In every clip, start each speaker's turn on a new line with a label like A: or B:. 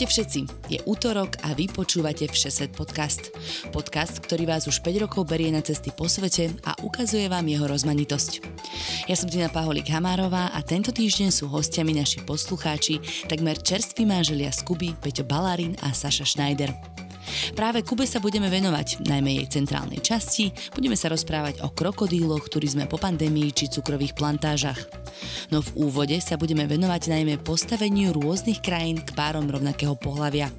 A: Ahojte všetci, je útorok a vy počúvate Všesvet podcast. Podcast, ktorý vás už 5 rokov berie na cesty po svete a ukazuje vám jeho rozmanitosť. Ja som Dina Paholík Hamárová a tento týždeň sú hostiami naši poslucháči, takmer čerství manželia z Kuby, Peťo Balarín a Saša Schneider. Práve Kube sa budeme venovať, najmä jej centrálnej časti, budeme sa rozprávať o krokodíloch, turizme po pandémii či cukrových plantážach. No v úvode sa budeme venovať najmä postaveniu rôznych krajín k párom rovnakého pohľavia.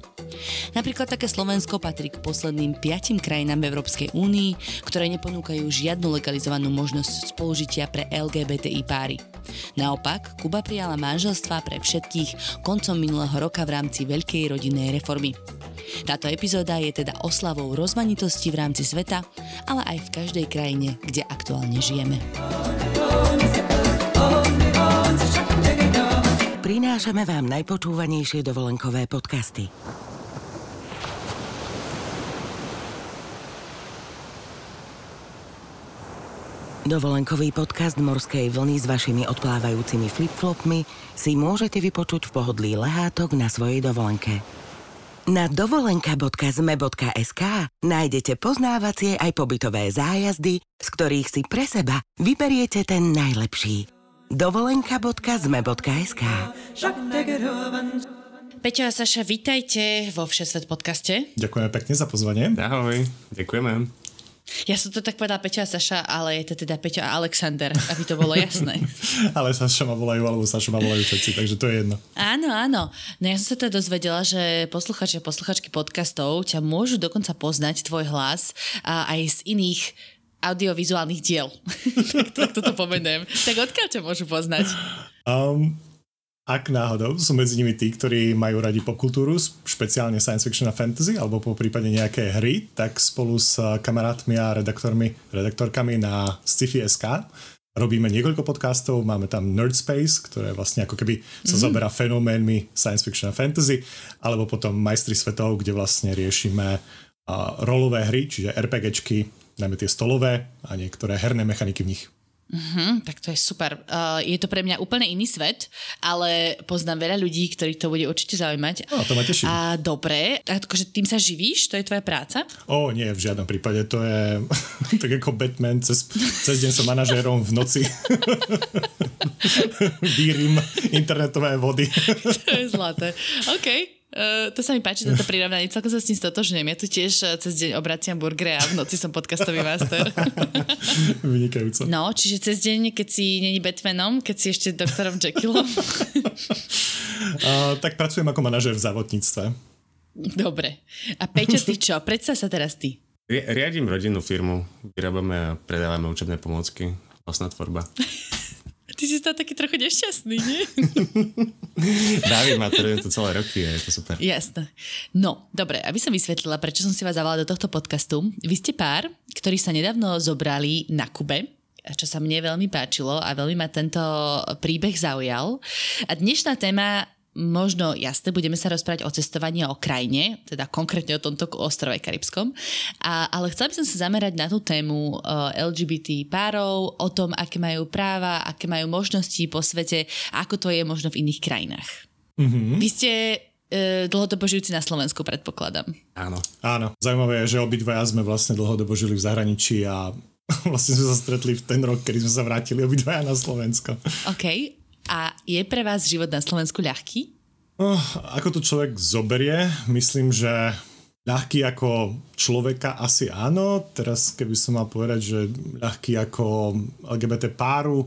A: Napríklad také Slovensko patrí k posledným piatim krajinám v Európskej únii, ktoré neponúkajú žiadnu legalizovanú možnosť spolužitia pre LGBTI páry. Naopak, Kuba prijala manželstva pre všetkých koncom minulého roka v rámci veľkej rodinnej reformy. Táto epizóda je teda oslavou rozmanitosti v rámci sveta, ale aj v každej krajine, kde aktuálne žijeme.
B: Prinášame vám najpočúvanejšie dovolenkové podcasty. Dovolenkový podcast Morskej vlny s vašimi odplávajúcimi flipflopmi si môžete vypočuť v pohodlí lehátok na svojej dovolenke. Na dovolenka.zme.sk nájdete poznávacie aj pobytové zájazdy, z ktorých si pre seba vyberiete ten najlepší. dovolenka.zme.sk
A: Peťo a Saša, vítajte vo Všesvet podcaste.
C: Ďakujeme pekne za pozvanie.
D: Ahoj, ďakujeme.
A: Ja som to tak povedala Peťo a Saša, ale je to teda Peťo a Alexander, aby to bolo jasné.
C: ale Saša ma volajú, alebo Saša ma volajú všetci, takže to je jedno.
A: Áno, áno. No ja som sa teda dozvedela, že posluchači a posluchačky podcastov ťa môžu dokonca poznať tvoj hlas a aj z iných audiovizuálnych diel. tak, tak toto pomenujem. Tak odkiaľ ťa môžu poznať?
C: Um, ak náhodou sú medzi nimi tí, ktorí majú radi popkultúru, špeciálne science fiction a fantasy, alebo po prípade nejaké hry, tak spolu s kamarátmi a redaktormi, redaktorkami na Sci-Fi.sk robíme niekoľko podcastov, máme tam Nerd Space, ktoré vlastne ako keby sa mm. zoberá fenoménmi science fiction a fantasy, alebo potom Majstri svetov, kde vlastne riešime rolové hry, čiže RPGčky, najmä tie stolové a niektoré herné mechaniky v nich.
A: Uh-huh, tak to je super. Uh, je to pre mňa úplne iný svet, ale poznám veľa ľudí, ktorí to bude určite zaujímať.
C: No, to ma teší.
A: A dobre, akože tým sa živíš? To je tvoja práca?
C: O, nie, v žiadnom prípade. To je tak ako Batman, cez, cez deň som manažérom, v noci vírim internetové vody.
A: to je zlaté. OK. Uh, to sa mi páči, toto prirovnanie, celkom sa s tým stotožňujem. Ja tu tiež uh, cez deň obraciam burgery a v noci som podcastový master.
C: Vynikajúco.
A: No, čiže cez deň, keď si není Batmanom, keď si ešte doktorom Jekyllom.
C: uh, tak pracujem ako manažer v závodníctve.
A: Dobre. A Peťo, ty čo? Predstav sa teraz ty.
D: Riadím rodinnú firmu, vyrábame a predávame učebné pomôcky, vlastná tvorba.
A: Ty si stál taký trochu nešťastný, nie?
D: Baví ma to, to celé roky, je to super.
A: Jasné. No, dobre, aby som vysvetlila, prečo som si vás zavolala do tohto podcastu. Vy ste pár, ktorí sa nedávno zobrali na Kube, čo sa mne veľmi páčilo a veľmi ma tento príbeh zaujal. A dnešná téma možno jasné, budeme sa rozprávať o cestovaní a o krajine, teda konkrétne o tomto ostrove Karibskom, a, ale chcela by som sa zamerať na tú tému uh, LGBT párov, o tom, aké majú práva, aké majú možnosti po svete, ako to je možno v iných krajinách. Mm-hmm. Vy ste uh, dlhodobo žijúci na Slovensku, predpokladám.
D: Áno.
C: Áno. Zaujímavé je, že obidvaja sme vlastne dlhodobo žili v zahraničí a vlastne sme sa stretli v ten rok, kedy sme sa vrátili obidvaja na Slovensko.
A: OK. A je pre vás život na Slovensku ľahký?
C: Oh, ako to človek zoberie, myslím, že ľahký ako človeka asi áno. Teraz keby som mal povedať, že ľahký ako LGBT páru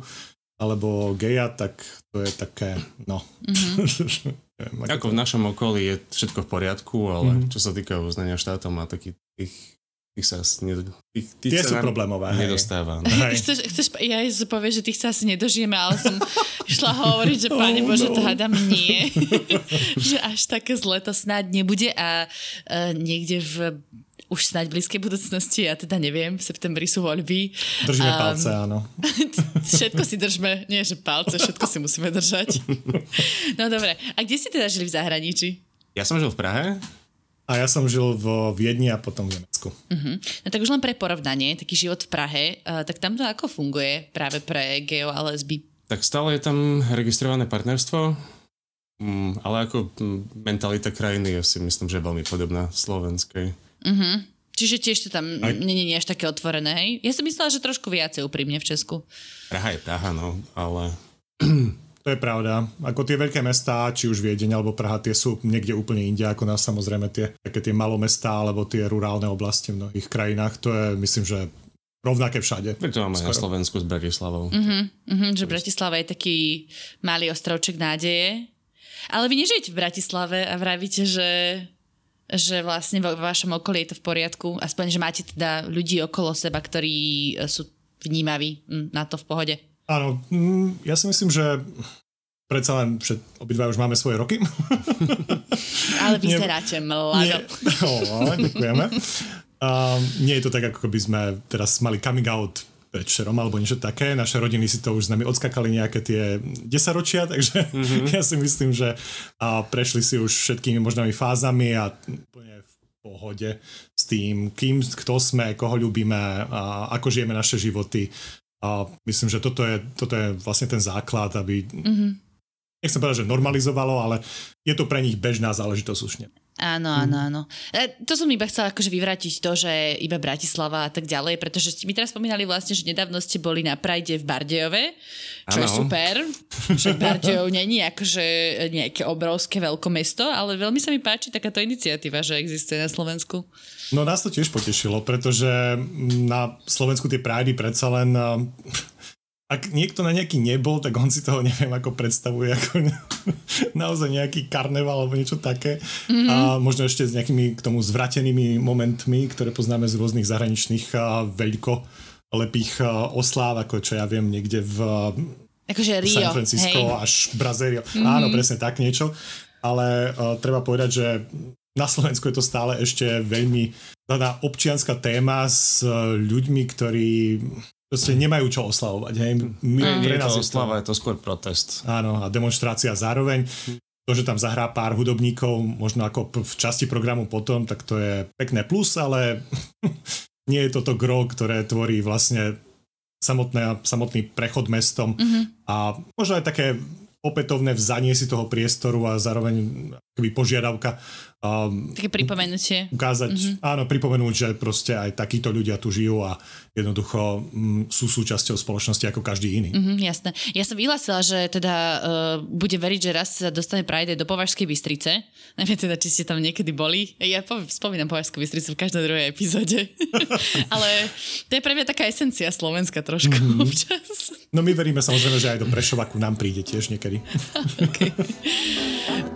C: alebo geja, tak to je také, no.
D: Mm-hmm. ako v našom okolí je všetko v poriadku, ale mm-hmm. čo sa týka uznania štátom a takých tých tých sa asi nedo, tých, tých
C: Tie
D: sa
C: sú problémové, hej.
D: Nedostáva. no.
C: Hej.
A: Chceš, chceš, ja si povie, že tých sa asi nedožijeme, ale som išla hovoriť, že páne
C: Oh,
A: Bože,
C: no.
A: to hádam nie. že až také zle to snáď nebude a uh, niekde v už snáď blízkej budúcnosti, ja teda neviem, v septembri sú voľby.
C: Držíme
A: Um,
C: palce, áno.
A: všetko si držme, nie že palce, všetko si musíme držať. No dobre, a kde si teda žili v zahraničí?
D: Ja som žil v Prahe,
C: A ja som žil vo Viedni a potom v Nemecku.
A: No tak už len pre porovnanie, taký život v Prahe, uh, tak tam to ako funguje práve pre geo a lesby?
D: tak stále je tam registrované partnerstvo, mm, ale ako mm, mentalita krajiny je si myslím, že je veľmi podobná slovenskej.
A: Čiže tiež to tam
C: Aj-
A: nie je až také otvorené, hej? Ja som myslela, že trošku viacej úprimne v Česku.
D: Praha je Praha, no, ale
C: To je pravda. Ako tie veľké mestá, či už Viedeň alebo Praha, tie sú niekde úplne inde ako nás samozrejme tie, také tie malomestá alebo tie rurálne oblasti v mnohých krajinách. To je, myslím, že rovnaké všade.
D: to máme na. Slovensku s Bratislavou.
A: Mhm, že Bratislava je taký malý ostrovček nádeje. Ale vy nežijete v Bratislave a vravíte, že, že vlastne vo vašom okolí je to v poriadku. Aspoň, že máte teda ľudí okolo seba, ktorí sú vnímaví mm, na to v pohode.
C: Áno, mm, ja si myslím, že predsa len všet, obidva už máme svoje roky.
A: Ale vyzeráte mlado.
C: Nie, oh, ďakujeme. Um, nie je to tak, ako by sme teraz mali coming out večerom alebo niečo také. Naše rodiny si to už s nami odskakali nejaké tie desaťročia, takže mm-hmm. ja si myslím, že a, prešli si už všetkými možnými fázami a úplne v pohode s tým, kým, kto sme, koho ľúbime, a ako žijeme naše životy. A myslím, že toto je, toto je vlastne ten základ, aby mm-hmm. nechcem povedať, že normalizovalo, ale je to pre nich bežná záležitosť už.
A: Áno, áno, áno. E, to som iba chcela akože vyvrátiť to, že iba Bratislava a tak ďalej, pretože ste mi teraz spomínali vlastne, že nedávno ste boli na Prajde v Bardejove, čo je
D: Áno.
A: super, že Bardejov není akože nejaké obrovské veľkomesto, ale veľmi sa mi páči takáto iniciatíva, že existuje na Slovensku.
C: No nás to tiež potešilo, pretože na Slovensku tie prády predsa len... Ak niekto na nejaký nebol, tak on si toho neviem ako predstavuje ako naozaj nejaký karneval alebo niečo také. Mm-hmm. A možno ešte s nejakými k tomu zvratenými momentmi, ktoré poznáme z rôznych zahraničných a, veľkolepých a, osláv, ako čo ja viem niekde v
A: Akože Rio,
C: San Francisco
A: hej.
C: až Brazília. Mm-hmm. Áno, presne tak niečo. Ale uh, treba povedať, že na Slovensku je to stále ešte veľmi daná občianská téma s ľuďmi, ktorí proste nemajú čo oslavovať. Hej. My,
D: Nie
C: pre
D: je to oslava, je to skôr protest.
C: Áno, a demonstrácia zároveň. To, že tam zahrá pár hudobníkov, možno ako v časti programu potom, tak to je pekné plus, ale nie je toto gro, ktoré tvorí vlastne samotné, samotný prechod mestom mm-hmm. a možno aj také opätovné vzanie si toho priestoru a zároveň akoby požiadavka um,
A: Také pripomenutie.
C: ukázať, mm-hmm. áno, pripomenúť, že proste aj takíto ľudia tu žijú a jednoducho mm, sú súčasťou spoločnosti ako každý iný.
A: Mhm, jasné. Ja som vyhlásila, že teda uh, bude veriť, že raz sa dostane Pride do Považskej Bystrice. Neviem teda, či ste tam niekedy boli. Ja po, spomínam Považskú Bystricu v každej druhej epizóde. Ale to je pre mňa taká esencia Slovenska trošku mm-hmm. občas.
C: No my veríme samozrejme, že aj do Prešova ku nám príde tiež niekedy.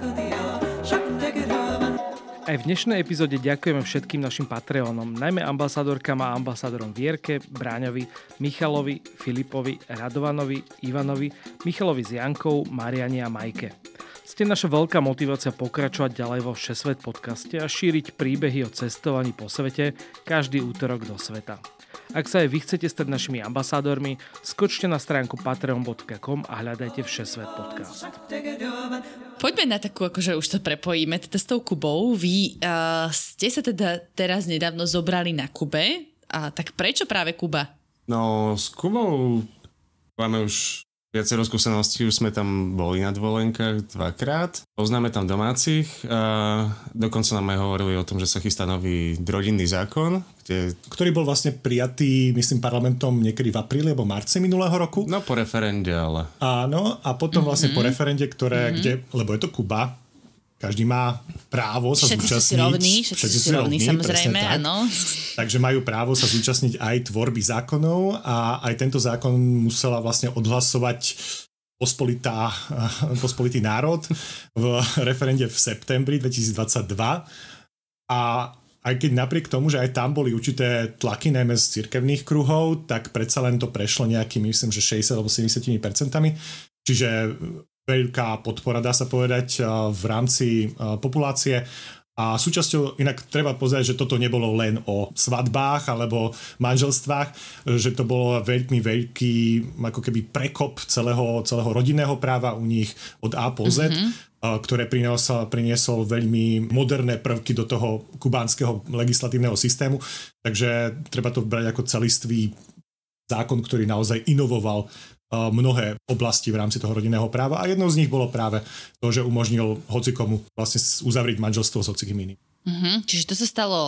E: Aj v dnešnej epizóde ďakujeme všetkým našim Patreonom, najmä ambasádorkám a ambasádorom Vierke, Bráňovi, Michalovi, Filipovi, Radovanovi, Ivanovi, Michalovi s Jankou, Mariani a Majke. Ste naša veľká motivácia pokračovať ďalej vo Všesvet podcaste a šíriť príbehy o cestovaní po svete každý útorok do sveta. Ak sa aj vy chcete stať našimi ambasádormi, skočte na stránku patreon.com a hľadajte Všesvet podcast.
A: Poďme na takú, akože už to prepojíme, teda s tou Kubou. Vy uh, ste sa teda teraz nedávno zobrali na Kube. A tak prečo práve Kuba?
D: No, s Kubou máme už viacero skúseností, už sme tam boli na dvolenkách dvakrát. Poznáme tam domácich a dokonca nám aj hovorili o tom, že sa chystá nový rodinný zákon, kde,
C: Ktorý bol vlastne prijatý, myslím, parlamentom niekedy v apríli alebo marci minulého roku.
D: no po referende, ale
C: Áno, a potom vlastne po referende, ktoré, kde, lebo je to Kuba, každý má právo sa
A: Všetci sú si
C: zúčastniť.
A: rovní, všetci, sú si rovní, samozrejme,
C: tak.
A: áno.
C: Takže majú právo sa zúčastniť aj tvorby zákonov a aj tento zákon musela vlastne odhlasovať pospolitá, pospolitý národ v referende v septembri 2022 a aj keď napriek tomu, že aj tam boli určité tlaky, najmä z cirkevných kruhov, tak predsa len to prešlo nejakým, myslím, že 60 alebo 70 percentami. Čiže veľká podpora, dá sa povedať, v rámci populácie. A súčasťou, inak treba pozrieť, že toto nebolo len o svadbách alebo manželstvách, že to bolo veľmi veľký ako keby prekop celého, celého rodinného práva u nich od A po Z. Mm-hmm ktoré priniesol, priniesol veľmi moderné prvky do toho kubánskeho legislatívneho systému. Takže treba to brať ako celistvý zákon, ktorý naozaj inovoval mnohé oblasti v rámci toho rodinného práva a jednou z nich bolo práve to, že umožnil hocikomu vlastne uzavrieť manželstvo s hocikým iným.
A: Mm-hmm. Čiže to sa stalo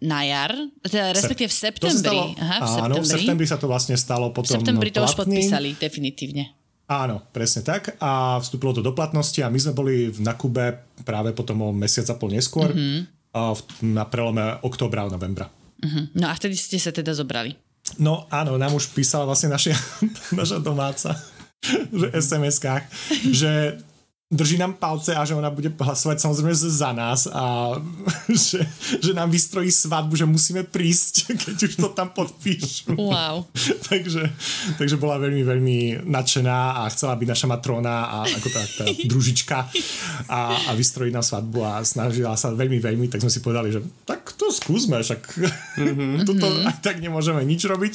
A: na jar, teda respektíve v septembri.
C: stalo, Aha, v septembri. Áno, v septembri sa to vlastne stalo potom
A: V septembri to platným. už podpísali, definitívne.
C: Áno, presne tak. A vstúpilo to do platnosti a my sme boli na Kube práve potom o mesiac a pol neskôr, mm-hmm. na prelome októbra a novembra.
A: Mm-hmm. No a vtedy ste sa teda zobrali.
C: No áno, nám už písala vlastne naša, naša domáca v SMS-kách, že drží nám palce a že ona bude hlasovať samozrejme za nás a že, že nám vystrojí svadbu, že musíme prísť, keď už to tam podpíšu.
A: Wow.
C: takže, takže bola veľmi, veľmi nadšená a chcela byť naša matrona a ako tá, tá družička a, a vystrojiť nám svadbu a snažila sa veľmi, veľmi, tak sme si povedali, že tak to skúsme, však mm-hmm. tuto mm-hmm. aj tak nemôžeme nič robiť.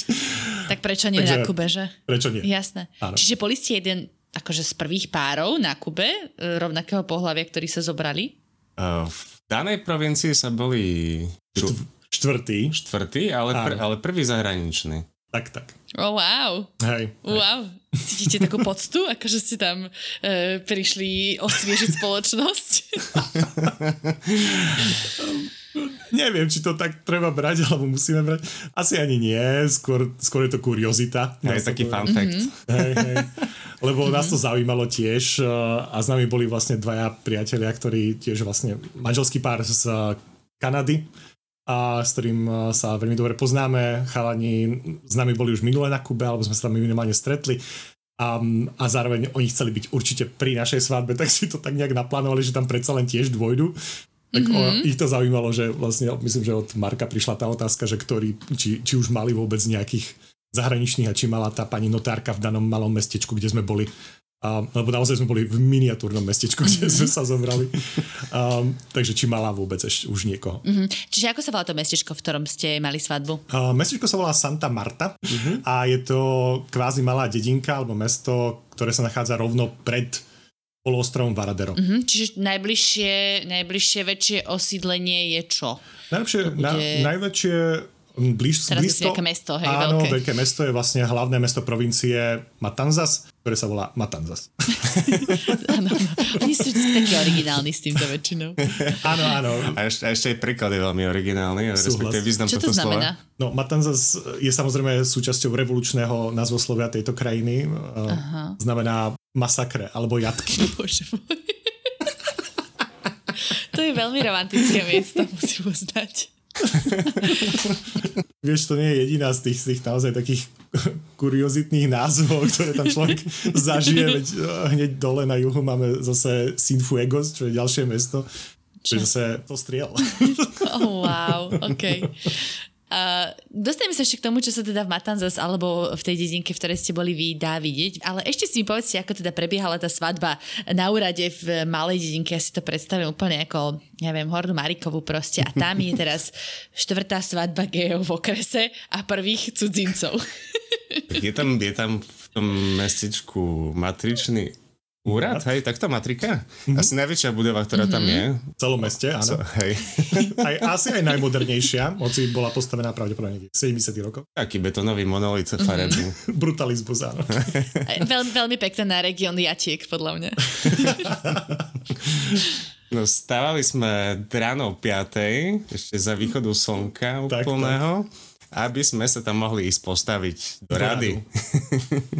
A: Tak prečo nie takže, na Kube, že?
C: Prečo nie?
A: Jasné. Áno. Čiže boli ste jeden akože z prvých párov na Kube e, rovnakého pohľavia, ktorí sa zobrali?
D: Uh, v danej provincii sa boli...
C: Štvrtý.
D: Štvrtý, ale, pr- ale prvý zahraničný.
C: Tak, tak.
A: Oh, wow.
C: Hej.
A: Wow. Cítite takú poctu, akože ste tam e, prišli osviežiť spoločnosť?
C: Neviem, či to tak treba brať, alebo musíme brať. Asi ani nie, skôr, skôr je to kuriozita.
D: Je taký fun fact. Mm-hmm.
C: Hej, hej. Lebo mm-hmm. nás to zaujímalo tiež eh, a s nami boli vlastne dvaja priatelia, ktorí tiež vlastne manželský pár z Kanady a s ktorým eh, sa veľmi dobre poznáme. Chalani s nami boli už minule na Kube, alebo sme sa tam minimálne stretli. A, a zároveň oni chceli byť určite pri našej svadbe, tak si to tak nejak naplánovali, že tam predsa len tiež dôjdu. Tak mm-hmm. o, ich to zaujímalo, že vlastne myslím, že od Marka prišla tá otázka, že ktorí, či, či už mali vôbec nejakých zahraničných a či mala tá pani notárka v danom malom mestečku, kde sme boli. A, lebo naozaj sme boli v miniatúrnom mestečku, kde mm-hmm. sme sa zobrali. Um, takže či mala vôbec ešte už niekoho.
A: Mm-hmm. Čiže ako sa volá to mestečko, v ktorom ste mali svadbu?
C: Uh, mestečko sa volá Santa Marta mm-hmm. a je to kvázi malá dedinka alebo mesto, ktoré sa nachádza rovno pred polostrovom Varadero.
A: Mm-hmm, čiže najbližšie, najbližšie väčšie osídlenie je čo?
C: Najlepšie, bude... na, najväčšie blíž,
A: Teraz blízko, veľké mesto, hej,
C: áno, veľké. veľké mesto je vlastne hlavné mesto provincie Matanzas, ktoré sa volá Matanzas.
A: áno, oni sú vždy takí originálni s týmto väčšinou.
C: áno, áno.
D: A ešte, ešte aj preklad je veľmi originálny, respektíve význam
A: Čo to znamená?
D: Slova.
C: No, Matanzas je samozrejme súčasťou revolučného názvoslovia tejto krajiny. Aha. Znamená masakre alebo jatky.
A: Bože môj. to je veľmi romantické miesto, musím uznať.
C: Vieš, to nie je jediná z tých, z tých naozaj takých kuriozitných názvov, ktoré tam človek zažije, veď eh, hneď dole na juhu máme zase Sinfuegos, čo je ďalšie mesto, je zase to striel.
A: Oh, wow, ok. Uh, dostaneme sa ešte k tomu, čo sa teda v Matanzas alebo v tej dedinke, v ktorej ste boli vy, dá vidieť. Ale ešte si mi povedzte, ako teda prebiehala tá svadba na úrade v malej dedinke. Ja si to predstavím úplne ako, neviem, Hornú Marikovú proste. A tam je teraz štvrtá svadba gejov v okrese a prvých cudzincov.
D: Je tam, je tam v tom mestečku matričný Úrad, hej, takto matrika? Mm-hmm. Asi najväčšia budova, ktorá mm-hmm. tam je.
C: V celom meste, áno. So,
D: hej.
C: aj, asi aj najmodernejšia, hoci bola postavená pravdepodobne 70 rokov.
D: Taký betonový monolit mm-hmm. farebný.
C: Brutalizmus, áno.
A: Veľ, veľmi pekné na región Jatiek, podľa mňa.
D: no stávali sme ráno 5. ešte za východu slnka úplného. Tak, tak aby sme sa tam mohli ísť postaviť do rady.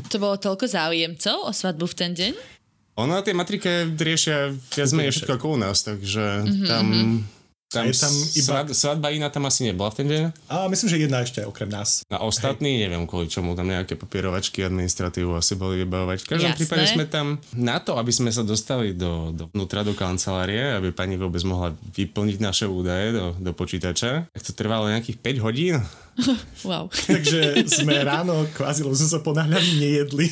A: To bolo toľko záujemcov o svadbu v ten deň?
D: Ona tej matrykę driesie, ja z mojej szybko koło nas, także tam... Mhm Tam,
C: je tam iba...
D: svad, svadba iná tam asi nebola v ten deň?
C: A myslím, že jedna ešte okrem nás.
D: A ostatní, Hej. neviem kvôli čomu, tam nejaké papierovačky, administratívu asi boli vybavovať. V každom
A: Jasné.
D: prípade sme tam na to, aby sme sa dostali do, do vnútra do kancelárie, aby pani vôbec mohla vyplniť naše údaje do, do počítača. Tak to trvalo nejakých 5 hodín.
A: Wow.
C: Takže sme ráno kvázi, lebo sme sa ponáhľali, nejedli.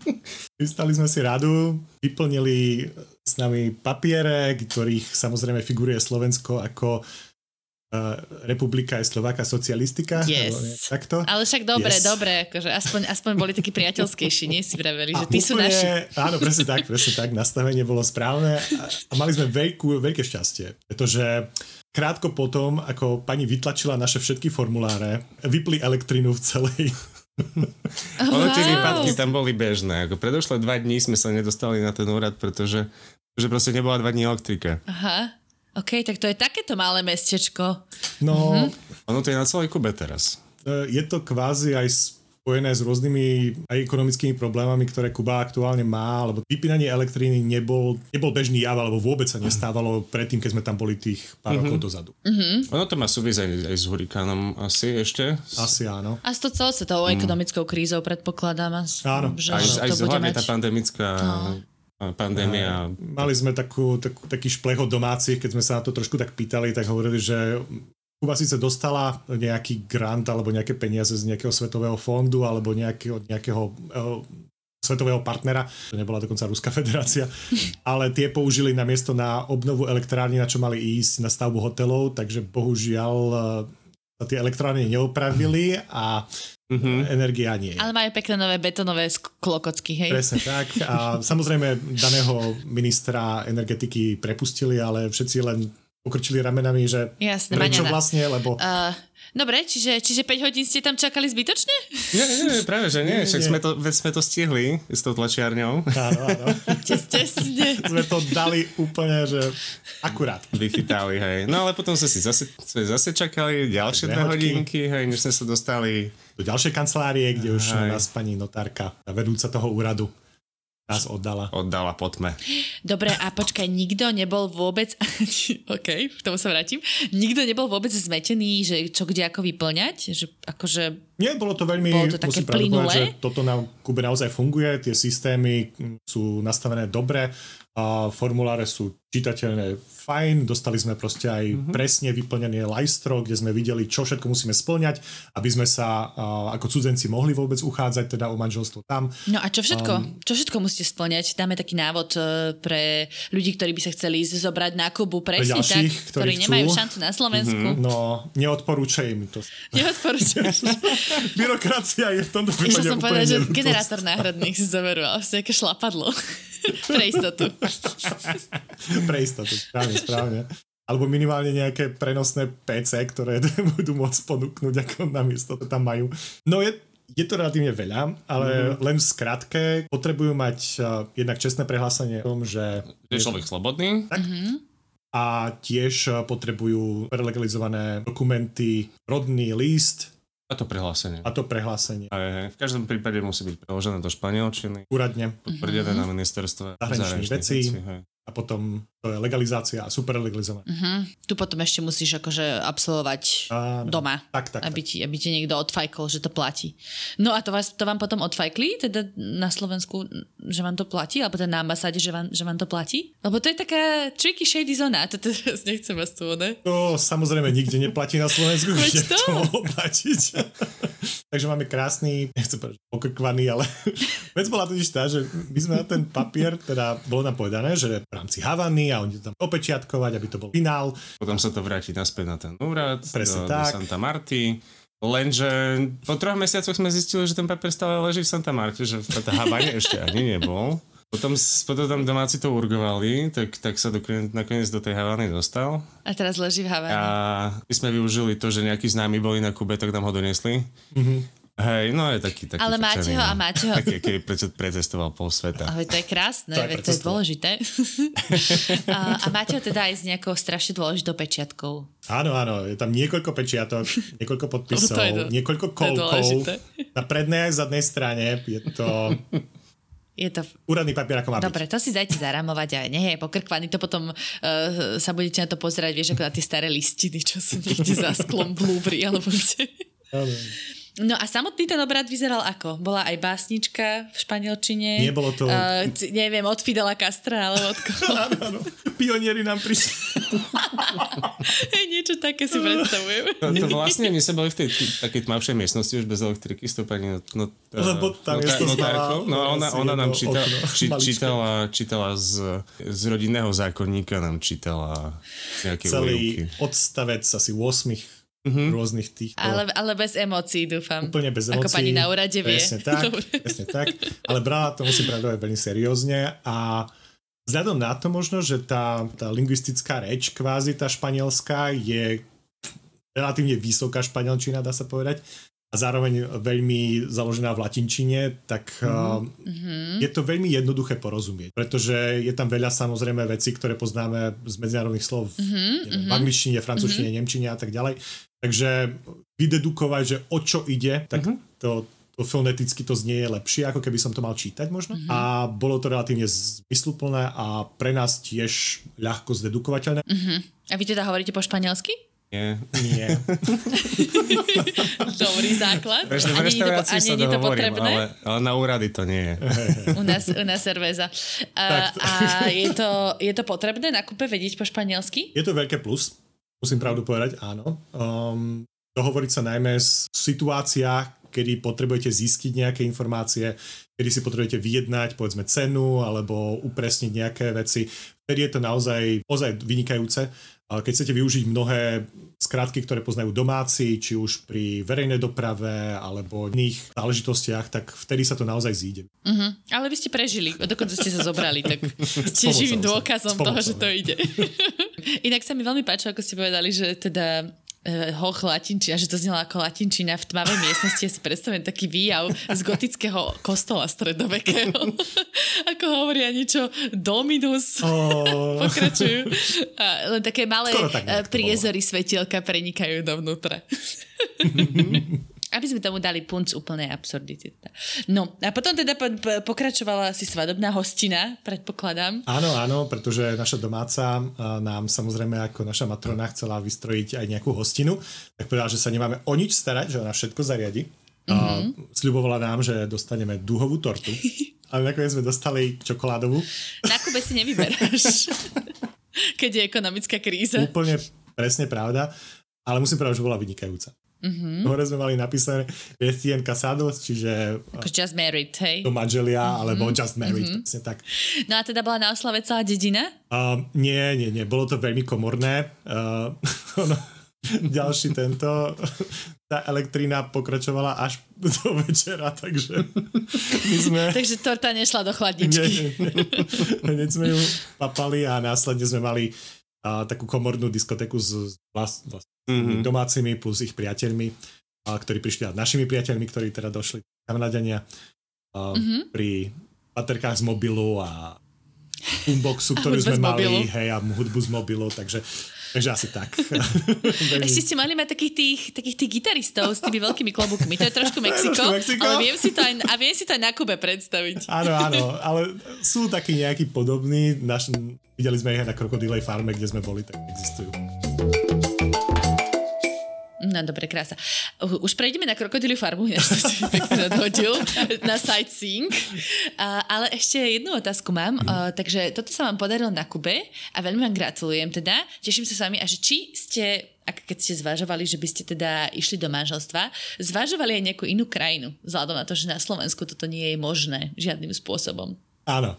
C: Vystali sme si radu, vyplnili s nami papiere, ktorých samozrejme figuruje Slovensko ako uh, republika je Slováka socialistika.
A: Yes.
C: Takto.
A: Ale však dobre,
C: Yes.
A: dobre, akože aspoň, aspoň boli takí priateľskejší, nie si vraveli, že ty sú naši.
C: Áno, presne tak, presne tak, nastavenie bolo správne a, a mali sme veľkú, veľké šťastie, pretože krátko potom, ako pani vytlačila naše všetky formuláre, vypli elektrinu v celej
D: Ono tie výpadky tam boli bežné. Ako predošlé dva dní sme sa nedostali na ten úrad, pretože že proste nebola dva dní elektrika.
A: Aha. OK, tak to je takéto malé mestečko.
C: No,
A: Mhm.
D: Ono to je na celej Kube teraz.
C: je to kvázi aj spojené s rôznymi aj ekonomickými problémami, ktoré Kuba aktuálne má, lebo vypínanie elektriny nebol, nebol bežný jav, alebo vôbec sa nestávalo predtým, keď sme tam boli tých pár rokov dozadu.
D: Ono to má súvisť aj, aj s hurikánom asi ešte.
C: Asi áno.
A: A s to celosvetovou ekonomickou krízou predpokladám.
C: Áno.
A: Že
D: Aj, aj
A: to
D: hlavne
A: mať.
D: tá pandemická no. pandémia.
C: Mali sme takú, takú, taký šplech od domácich, keď sme sa na to trošku tak pýtali, tak hovorili, že Kuba síce dostala nejaký grant alebo nejaké peniaze z nejakého svetového fondu alebo nejakého, nejakého eh, svetového partnera, to nebola dokonca Ruská federácia, ale tie použili na miesto na obnovu elektrárny, na čo mali ísť na stavbu hotelov, takže bohužiaľ eh, sa tie elektrárne neopravili a
D: Mhm.
C: energia nie.
A: Ale majú pekné nové betonové klokocky, hej?
C: Presne tak. A samozrejme daného ministra energetiky prepustili, ale všetci len pokrčili ramenami, že
A: Jasné,
C: prečo
A: maňana.
C: vlastne, lebo
A: Uh, dobre, čiže, čiže 5 hodín ste tam čakali zbytočne?
D: Nie, nie, nie, práve že nie,
C: Nie,
D: však
C: nie.
D: sme to, sme to stihli s tou tlačiarňou.
C: áno, áno,
A: Tesne.
C: sme to dali úplne, že akurát.
D: Vychytali, hej. No ale potom sme si zase, sme zase čakali ďalšie
C: Dve
D: dve
C: hodky.
D: hodinky, hej, než sme sa dostali.
C: Do ďalšej kancelárie, kde už
D: Aj.
C: nás pani notárka, tá vedúca toho úradu, nás oddala.
D: Oddala po tme.
A: Dobre, a počkaj, nikto nebol vôbec... OK, k tomu sa vrátim. Nikto nebol vôbec zmetený, že čo kde ako vyplňať? Že akože...
C: Nie, bolo to veľmi,
A: Bolo to také plynulé?
C: že toto na Kube naozaj funguje, tie systémy sú nastavené dobre, a formuláre sú čitateľné fajn, dostali sme proste aj
A: Mhm.
C: mm-hmm. presne vyplnené lajstro, kde sme videli, čo všetko musíme splňať, aby sme sa a, ako cudzenci mohli vôbec uchádzať teda o manželstvo tam.
A: No a čo všetko? čo všetko musíte splňať? Dáme taký návod e, pre ľudí, ktorí by sa chceli ísť zobrať na Kubu presne tak,
C: ďalších, ktorí
A: ktorí
C: chcú.
A: nemajú šancu na Slovensku.
C: No, neodporúčaj mi to.
A: Neodporúčam.
C: Byrokracia je v tomto prípade
A: Išla som povedať, že generátor náhradných si zoberú, ale si nejaké šlapadlo. pre istotu.
C: Pre istotu, správne, správne. Alebo minimálne nejaké prenosné PC, ktoré budú môcť ponúknuť, ako namiesto to tam majú. No je, je to relatívne veľa, ale mm-hmm. len v skratke potrebujú mať uh, jednak čestné prehlásenie o tom, že
D: Je človek slobodný?
C: a tiež uh, potrebujú prelegalizované dokumenty, rodný list
D: A to prehlásenie.
C: a to prehlásenie
D: hej. V každom prípade musí byť preložené do španielčiny,
C: úradne
D: potvrdené na ministerstve
C: Zahraničných vecí.
D: hej.
C: a potom legalizácia a superlegalizované.
A: Uh-huh. Tu potom ešte musíš akože absolvovať
C: Áno.
A: doma.
C: Tak, tak,
A: aby
C: tak.
A: ti, aby ti niekto odfajkol, že to platí. No a to, vás, to vám potom odfajkli, teda na Slovensku, že vám to platí, alebo teda na ambasáde, že vám, že vám to platí? Lebo to je taká tricky shady zóna, to teraz nechcem vás tu, ne?
C: To samozrejme nikde neplatí na Slovensku, kde
A: to.
C: to mohlo platiť. Takže máme krásny, nechcem povedať, pokrkvaný, ale vec bola totiž tá, že my sme na ten papier, teda bolo nám povedané, že v rámci Havany a oni to tam opečiatkovať, aby to bol finál.
D: Potom sa to vráti naspäť na ten úrad,
C: Presne
D: do, do
C: tak.
D: Santa Marty. Lenže po troch mesiacoch sme zistili, že ten papier stále leží v Santa Marte, že v Havane ešte ani nebol. Potom, potom tam domáci to urgovali, tak, tak sa dokon, nakoniec do tej Havany dostal.
A: A teraz leží v Havane.
D: A my sme využili to, že nejakí známi boli na Kube, tak nám ho donesli. Mm-hmm. Hej, no je taký, taký
A: Ale máte ho
D: no.
A: a máte ho.
D: Taký, keď preto pretestoval pol sveta.
A: Ale to je krásne,
C: To
A: veď to je
C: precestoval.
A: dôležité. a, a máte ho teda aj s nejakou strašne dôležitou pečiatkou.
C: Áno, áno, je tam niekoľko pečiatok, niekoľko podpisov,
A: To je to-
C: niekoľko kolkov. Na prednej aj zadnej strane je to
A: Je to...
C: Úradný papier ako má byť.
A: Dobre, to si dajte zaramovať a nie je pokrkvaný. To potom uh, sa budete na to pozerať, vieš, ako na tie staré listiny, čo sú niekde za sklom v Louvre, alebo kde. No a samotný ten obrad vyzeral ako? Bola aj básnička v španielčine?
C: Nie, bolo to...
A: Uh, neviem, od Fidela Castra, alebo od koho?
C: áno, áno. Pionieri nám prišli.
A: Hej, niečo také si predstavujem.
D: No, to vlastne my sa boli v tej takej tmavšej miestnosti už bez elektriky stúpani no,
C: Lebo tá miestnosť
D: notárkou. No ona, ona nám čítala, či, čítala, čítala z, z rodinného zákonníka, nám čítala nejaké
C: Celý
D: úryvky.
C: odstavec asi 8 mm-hmm. rôznych týchto...
A: Ale, ale bez emócií, dúfam.
C: Úplne bez emócií.
A: Ako pani na úrade vie.
C: Presne tak, presne tak. Ale brala to musím pravdovať veľmi seriózne a vzhľadom na to možno, že tá, tá lingvistická reč kvázi tá španielská je relatívne vysoká španielčina, dá sa povedať, a zároveň veľmi založená v latinčine, tak mm-hmm. je to veľmi jednoduché porozumieť, pretože je tam veľa samozrejme vecí, ktoré poznáme z medzinárodných slov mm-hmm. neviem, v angličtine, francúzštine, mm-hmm. nemčine a tak ďalej. Takže vydedukovať, že o čo ide, tak mm-hmm. to, to foneticky to znie je lepšie, ako keby som to mal čítať možno. Mm-hmm. A bolo to relatívne zmysluplné a pre nás tiež ľahko zdedukovateľné.
A: Mm-hmm. A vy teda hovoríte po španielsky?
D: Nie.
C: Nie.
A: Dobrý základ.
D: Vieš, v reštaurácii sa to hovorím, ale, ale na úrady to nie je.
A: u nás, u nás cerveza. A, a je, to, je to potrebné na kúpe vedieť po španielsky?
C: Je to veľké plus, musím pravdu povedať, áno. Um, dohovoriť sa najmä v situáciách, kedy potrebujete zistiť nejaké informácie, kedy si potrebujete vyjednať, povedzme, cenu alebo upresniť nejaké veci. Vtedy je to naozaj, naozaj vynikajúce. Keď chcete využiť mnohé skratky, ktoré poznajú domáci, či už pri verejnej doprave alebo iných záležitostiach, tak vtedy sa to naozaj zíde.
A: Uh-huh. Ale vy ste prežili, dokonca ste sa zobrali, tak ste živým dôkazom toho, že to ide. Inak sa mi veľmi páčilo, ako ste povedali, že teda uh, hoch latinčina, že to znelo ako latinčina v tmavej miestnosti. Ja si predstavujem taký výjav z gotického kostola stredovekého. ako hovoria niečo Dominus. Oh. Pokračujú. A len také malé priezory svetielka prenikajú dovnútra. aby sme tomu dali punc úplnej absurdity. No a potom teda po, po, pokračovala asi svadobná hostina, predpokladám.
C: Áno, áno, pretože naša domáca nám samozrejme ako naša matrona chcela vystrojiť aj nejakú hostinu, tak povedala, že sa nemáme o nič starať, že ona všetko zariadi. Mm-hmm. A mhm. sľubovala nám, že dostaneme dúhovú tortu. Ale nakoniec sme dostali čokoládovú.
A: Na Kube si nevyberáš, keď je ekonomická kríza.
C: Úplne presne pravda, ale musím povedať, že bola vynikajúca. Mm-hmm. Hore sme mali napísané Recién casados, čiže...
A: Ako just married, hej?
C: To manželia, mm-hmm. alebo just married, mm-hmm. presne tak.
A: No a teda bola na oslave celá dedina?
C: Uh, nie, nie, nie, bolo to veľmi komorné. Uh, no, ďalší tento, tá elektrina pokračovala až do večera, takže my sme...
A: takže torta nešla do chladničky. Nie, nie, nie.
C: Hneď sme ju papali a následne sme mali uh, takú komornú diskotéku s vlast, vlast, mm-hmm. domácimi plus ich priateľmi, uh, ktorí prišli a našimi priateľmi, ktorí teda došli Kanadania uh, mm-hmm. pri baterkách z mobilu a boomboxu, ktorú sme mali, hej, a hudbu z mobilu, takže Takže asi tak.
A: Ešte ste mali mať takých tých, takých tých gitaristov s tými veľkými klobúkmi. To je trošku Mexiko, Mexiko? ale viem si to aj, a viem si to aj na Kube predstaviť.
C: Áno, áno, ale sú takí nejakí podobní. Naš, videli sme ich aj na Krokodilej farme, kde sme boli, tak existujú.
A: No dobre, krása. Už prejdeme na krokodiliu farmu, než to si pekne nadhodil, na sightseeing. A, ale ešte jednu otázku mám. Mm. Uh, takže toto sa vám podarilo na Kube a veľmi vám gratulujem teda. Teším sa s vami. A že či ste, ak keď ste zvažovali, že by ste teda išli do manželstva, zvažovali aj nejakú inú krajinu, vzhľadom na to, že na Slovensku toto nie je možné žiadnym spôsobom.
C: Áno.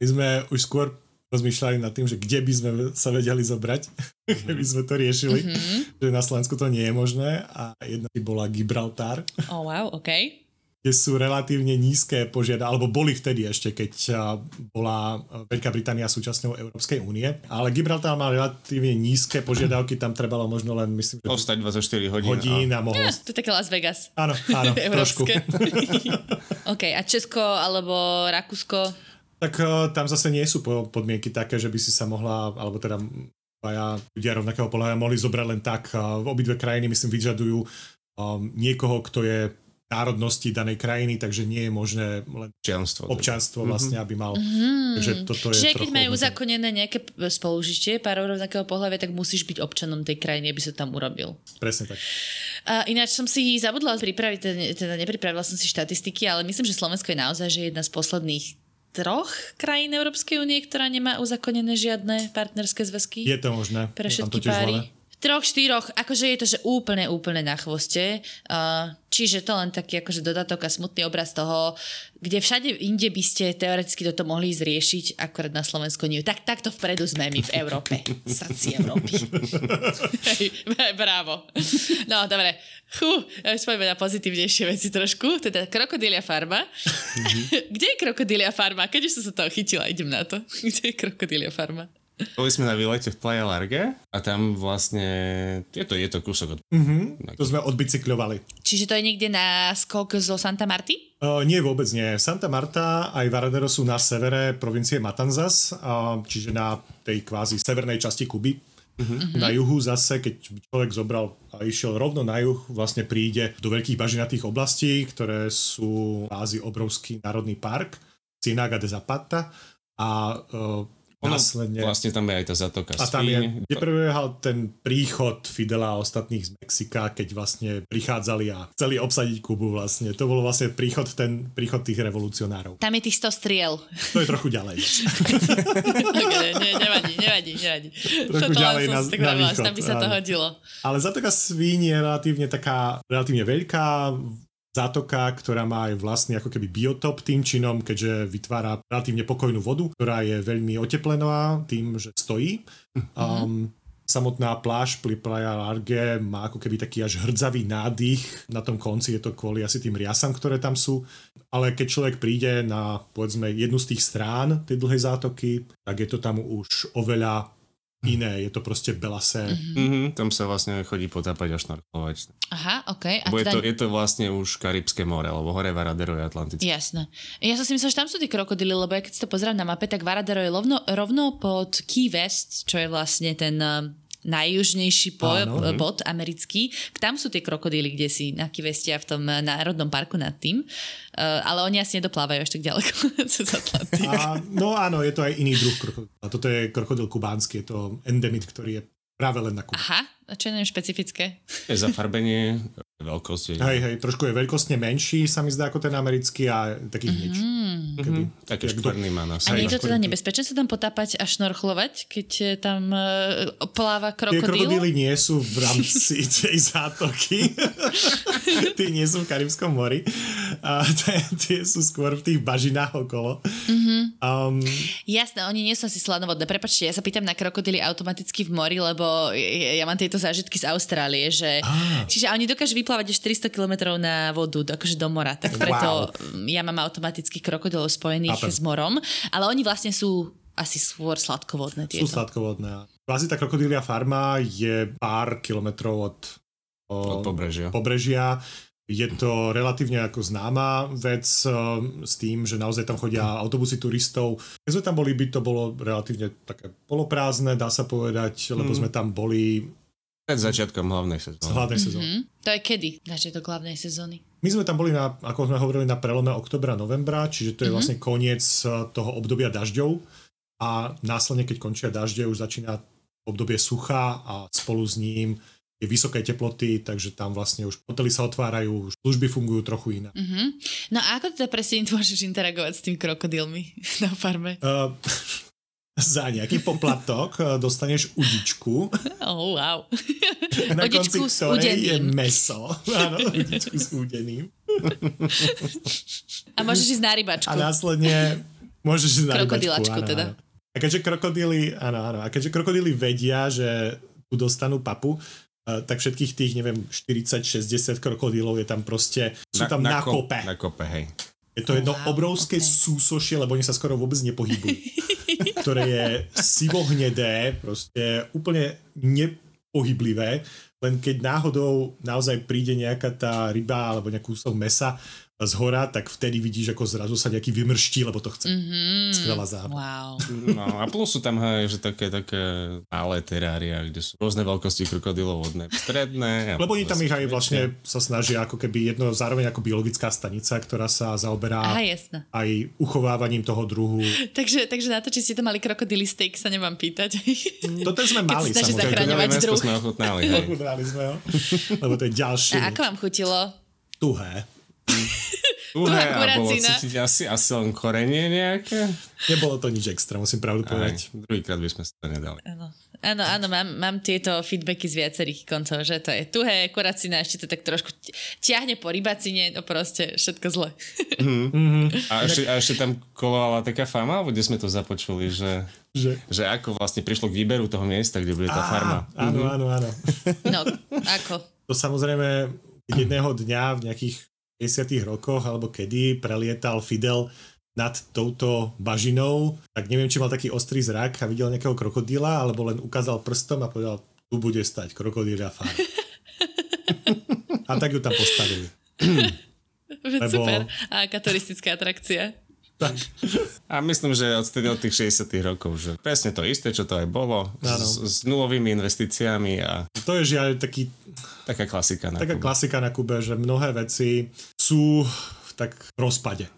C: My sme už skôr rozmýšľali nad tým, že kde by sme sa vedeli zobrať, mm-hmm. keby sme to riešili, mm-hmm. že na Slovensku to nie je možné a jedna by bola Gibraltar.
A: Oh wow, OK.
C: Kde sú relatívne nízke požiadavky, alebo boli vtedy ešte, keď bola Veľká Británia súčasťou Európskej únie, ale Gibraltar má relatívne nízke požiadavky, tam trebalo možno len, myslím, že...
D: Ostať 24 hodín.
C: hodín a, a mohol... Ja,
A: to je také Las Vegas.
C: Áno, áno, trošku.
A: OK, a Česko alebo Rakúsko?
C: Tak uh, tam zase nie sú podmienky také, že by si sa mohla, alebo teda ja ľudia rovnakého pohľadu mohli zobrať len tak. Uh, obidve krajiny, myslím, vyžadujú um, niekoho, kto je národnosti danej krajiny, takže nie je možné len
D: Občianstvo.
C: občanstvo vlastne, aby mal.
A: Mm.
C: Takže toto je
A: Čiže keď majú uzakonené nejaké spolužitie párov rovnakého pohľavia, tak musíš byť občanom tej krajiny, aby sa tam urobil.
C: Presne tak.
A: A ináč som si zabudla pripraviť, teda, teda nepripravila som si štatistiky, ale myslím, že Slovensko je naozaj že jedna z posledných troch krajín Európskej únie, ktorá nemá uzakonené žiadne partnerské zväzky
C: Je to možné.
A: pre všetky páry.
C: voľné.
A: Troch, štyroch, akože je to, že úplne, úplne na chvoste. Uh, čiže to len taký akože dodatok a smutný obraz toho, kde všade inde by ste teoreticky toto mohli zriešiť, akorát na Slovensku nie. Tak, takto vpredu sme my v Európe. V srdci Európy. Hej, Bravo. No, dobre. Fú, ja už poďme na pozitívnejšie veci trošku. Teda krokodília farma. Kde je krokodília farma? Keď už som sa toho chytila, idem na to. Kde je krokodília farma?
D: Boli sme na výlete v Playa Larga a tam vlastne, je to, je to kúsok od...
C: Mhm. To sme odbicykľovali.
A: Čiže to je niekde na skok zo Santa Marty?
C: Uh, nie, vôbec nie. Santa Marta aj Varadero sú na severe provincie Matanzas, uh, čiže na tej kvázi severnej časti Kuby. Na juhu zase, keď by človek zobral a išiel rovno na juh, vlastne príde do veľkých bažinatých oblastí, ktoré sú kvázi obrovský národný park, Ciénaga de Zapata a uh,
D: Ono,
C: následne...
D: Vlastne tam je aj tá zatoka
C: A tam je, kde prebehal ten príchod Fidela a ostatných z Mexika, keď vlastne prichádzali a chceli obsadiť Kubu vlastne. To bol vlastne príchod, ten príchod tých revolucionárov.
A: Tam je tých 100 striel.
C: To je trochu ďalej.
A: okay, ne, nevadí, nevadí, nevadí.
C: Trošku
A: Toto
C: ďalej na- na východ,
A: Tam by sa to hodilo.
C: Ale zatoka Svíň je relatívne taká, relatívne veľká zátoka, ktorá má aj vlastný ako keby biotop tým činom, keďže vytvára relatívne pokojnú vodu, ktorá je veľmi oteplená tým, že stojí. Um, samotná pláž pri Playa Large má ako keby taký až hrdzavý nádych. Na tom konci je to kvôli asi tým riasam, ktoré tam sú. Ale keď človek príde na, povedzme, jednu z tých strán tej dlhej zátoky, tak je to tam už oveľa iné. Je to proste belasé.
D: Mhm, tam sa vlastne chodí potápať a šnorklovať.
A: Aha, OK. A
D: Lebo je,
A: teda...
D: to, je to vlastne už Karibské more, lebo hore Varadero je Atlantické.
A: Jasné. Ja som si myslela, že tam sú tie krokodily, lebo ja keď si to pozerám na mape, tak Varadero je rovno, rovno pod Key West, čo je vlastne ten najjužnejší po,
C: Áno.
A: bod americký. Tam sú tie krokodíly, kde si na Key Weste a v tom uh, národnom parku nad tým. Uh, ale oni asi nedoplávajú až tak ďaleko cez Atlantik.
C: A, no áno, je to aj iný druh krokodila. Toto je krokodil kubánsky, je to endemit, ktorý je práve len na Kube.
A: Aha, a čo je ňom špecifické?
D: Je zafarbenie, veľkosť. Je,
C: Hej, hej, trošku je veľkostne menší, sa mi zdá, ako ten americký a taký hneč.
A: Mm.
C: Keby,
D: Taký
C: jak
D: štvrný má na
A: A
D: sebe.
A: nie je to teda nebezpečné sa tam potápať a šnorchlovať, keď eh, tam uh, pláva
C: Tie
A: krokodíl?
C: krokodíly nie sú v rámci tej zátoky. tie nie sú v Karibskom mori. A tie, tie sú skôr v tých bažinách okolo.
A: Mhm.
C: Um,
A: Jasné, oni nie sú asi slanovodné. Prepačte, ja sa pýtam na krokodily automaticky v mori, lebo ja, ja mám tieto zážitky z Austrálie, že...
C: Á.
A: Čiže oni dokážu vyplávať až 400 km na vodu, do- akože do mora. Tak preto wow. ja mám automaticky krokodilov spojených
C: Chápem.
A: s morom, ale oni vlastne sú asi skôr sladkovodné
C: sú
A: tieto.
C: sladkovodné. Kvázi tá krokodília farma je pár kilometrov od,
D: Od pobrežia.
C: pobrežia. Je to relatívne ako známa vec um, s tým, že naozaj tam chodia autobusy turistov. Keď sme tam boli, by to bolo relatívne také poloprázdne, dá sa povedať, lebo
D: Mm.
C: sme tam boli
D: Pred začiatkom hlavnej sezóny.
C: hlavnej sezóny.
A: Hm? To je kedy? Začiatok hlavnej sezóny.
C: My sme tam boli, na, ako sme hovorili, na prelome oktobra, novembra, čiže to je
A: Mhm.
C: vlastne koniec uh, toho obdobia dažďov a následne, keď končia dažde, už začína obdobie sucha a spolu s ním je vysoké teploty, takže tam vlastne už hotely sa otvárajú, už služby fungujú trochu inak.
A: Mhm. No a ako teda presne môžeš interagovať s tými krokodilmi na farme?
C: Uh, za nejaký poplatok uh, dostaneš udičku,
A: Oh, wow.
C: na
A: Udičku
C: konci
A: s
C: ktorej je meso. Áno, udičku s udeným.
A: A môžeš ísť na rybačku.
C: A následne môžeš ísť na
A: Krokodilačku
C: rybačku, áno,
A: teda.
C: áno. A keďže krokodíly, áno, áno, a keďže krokodíly vedia, že tu dostanú papu, eh, tak všetkých tých, neviem, 40-60 krokodílov je tam proste, sú tam na,
D: ko-
C: kope.
D: Na kope, hej.
C: Je to jedno
A: Wow,
C: obrovské
A: ok.
C: súsošie, lebo oni sa skoro vôbec nepohybujú. ktoré je sivohnedé, proste úplne nepohyblivé, len keď náhodou naozaj príde nejaká tá ryba alebo nejaký kúsok mesa, z hora, tak vtedy vidíš, ako zrazu sa nejaký vymrští, lebo to chce. Mm-hmm. Skvelá záhada.
A: Wow.
D: No a plus sú tam hej, že také, také malé terária, kde sú rôzne veľkosti krokodilov vodné, stredné.
C: Lebo oni tam ich aj vlastne sa snažia ako keby jedno zároveň ako biologická stanica, ktorá sa zaoberá
A: Aha,
C: aj uchovávaním toho druhu.
A: Takže, takže na to, či ste tam mali krokodily steak, sa nemám pýtať.
C: To ten sme
A: Keď
C: mali,
A: snaží
C: samozrejme.
A: druh.
D: sme ochutnali, hej.
C: Ochutnali sme ho, lebo to je ďalšie
A: A ako vám chutilo?
C: tuhé.
D: Tuhé a bolo
A: kuracina.
D: cítiť asi, asi len korenie nejaké.
C: Nebolo to nič extra, musím pravdu
D: Aj,
C: povedať.
D: druhýkrát by sme si to nedali.
A: Áno, áno, áno mám, mám tieto feedbacky z viacerých koncov, že to je tuhé, kuracina, ešte to tak trošku ťahne po rybacine, to proste všetko zle.
D: A ešte, a ešte tam kolovala taká fama, alebo kde sme to započuli, že,
C: Že...
D: že ako vlastne prišlo k výberu toho miesta, kde bude tá farma.
C: Áno, áno, áno.
A: No, ako?
C: To samozrejme jedného dňa v nejakých 50 rokoch, alebo kedy prelietal Fidel nad touto bažinou, tak neviem, či mal taký ostrý zrak a videl nejakého krokodíla, alebo len ukázal prstom a povedal, tu bude stať krokodíla farma. a tak ju tam postavili. Lebo-
A: Super. A aká turistická atrakcia.
C: Tak.
D: A myslím, že odtedy od tých 60 rokov, že presne to isté, čo to aj bolo, s, s nulovými investíciami a
C: To je žiaľ taký,
D: taká klasika na
C: taká
D: Kube.
C: klasika na Kube, že mnohé veci sú v tak v rozpade.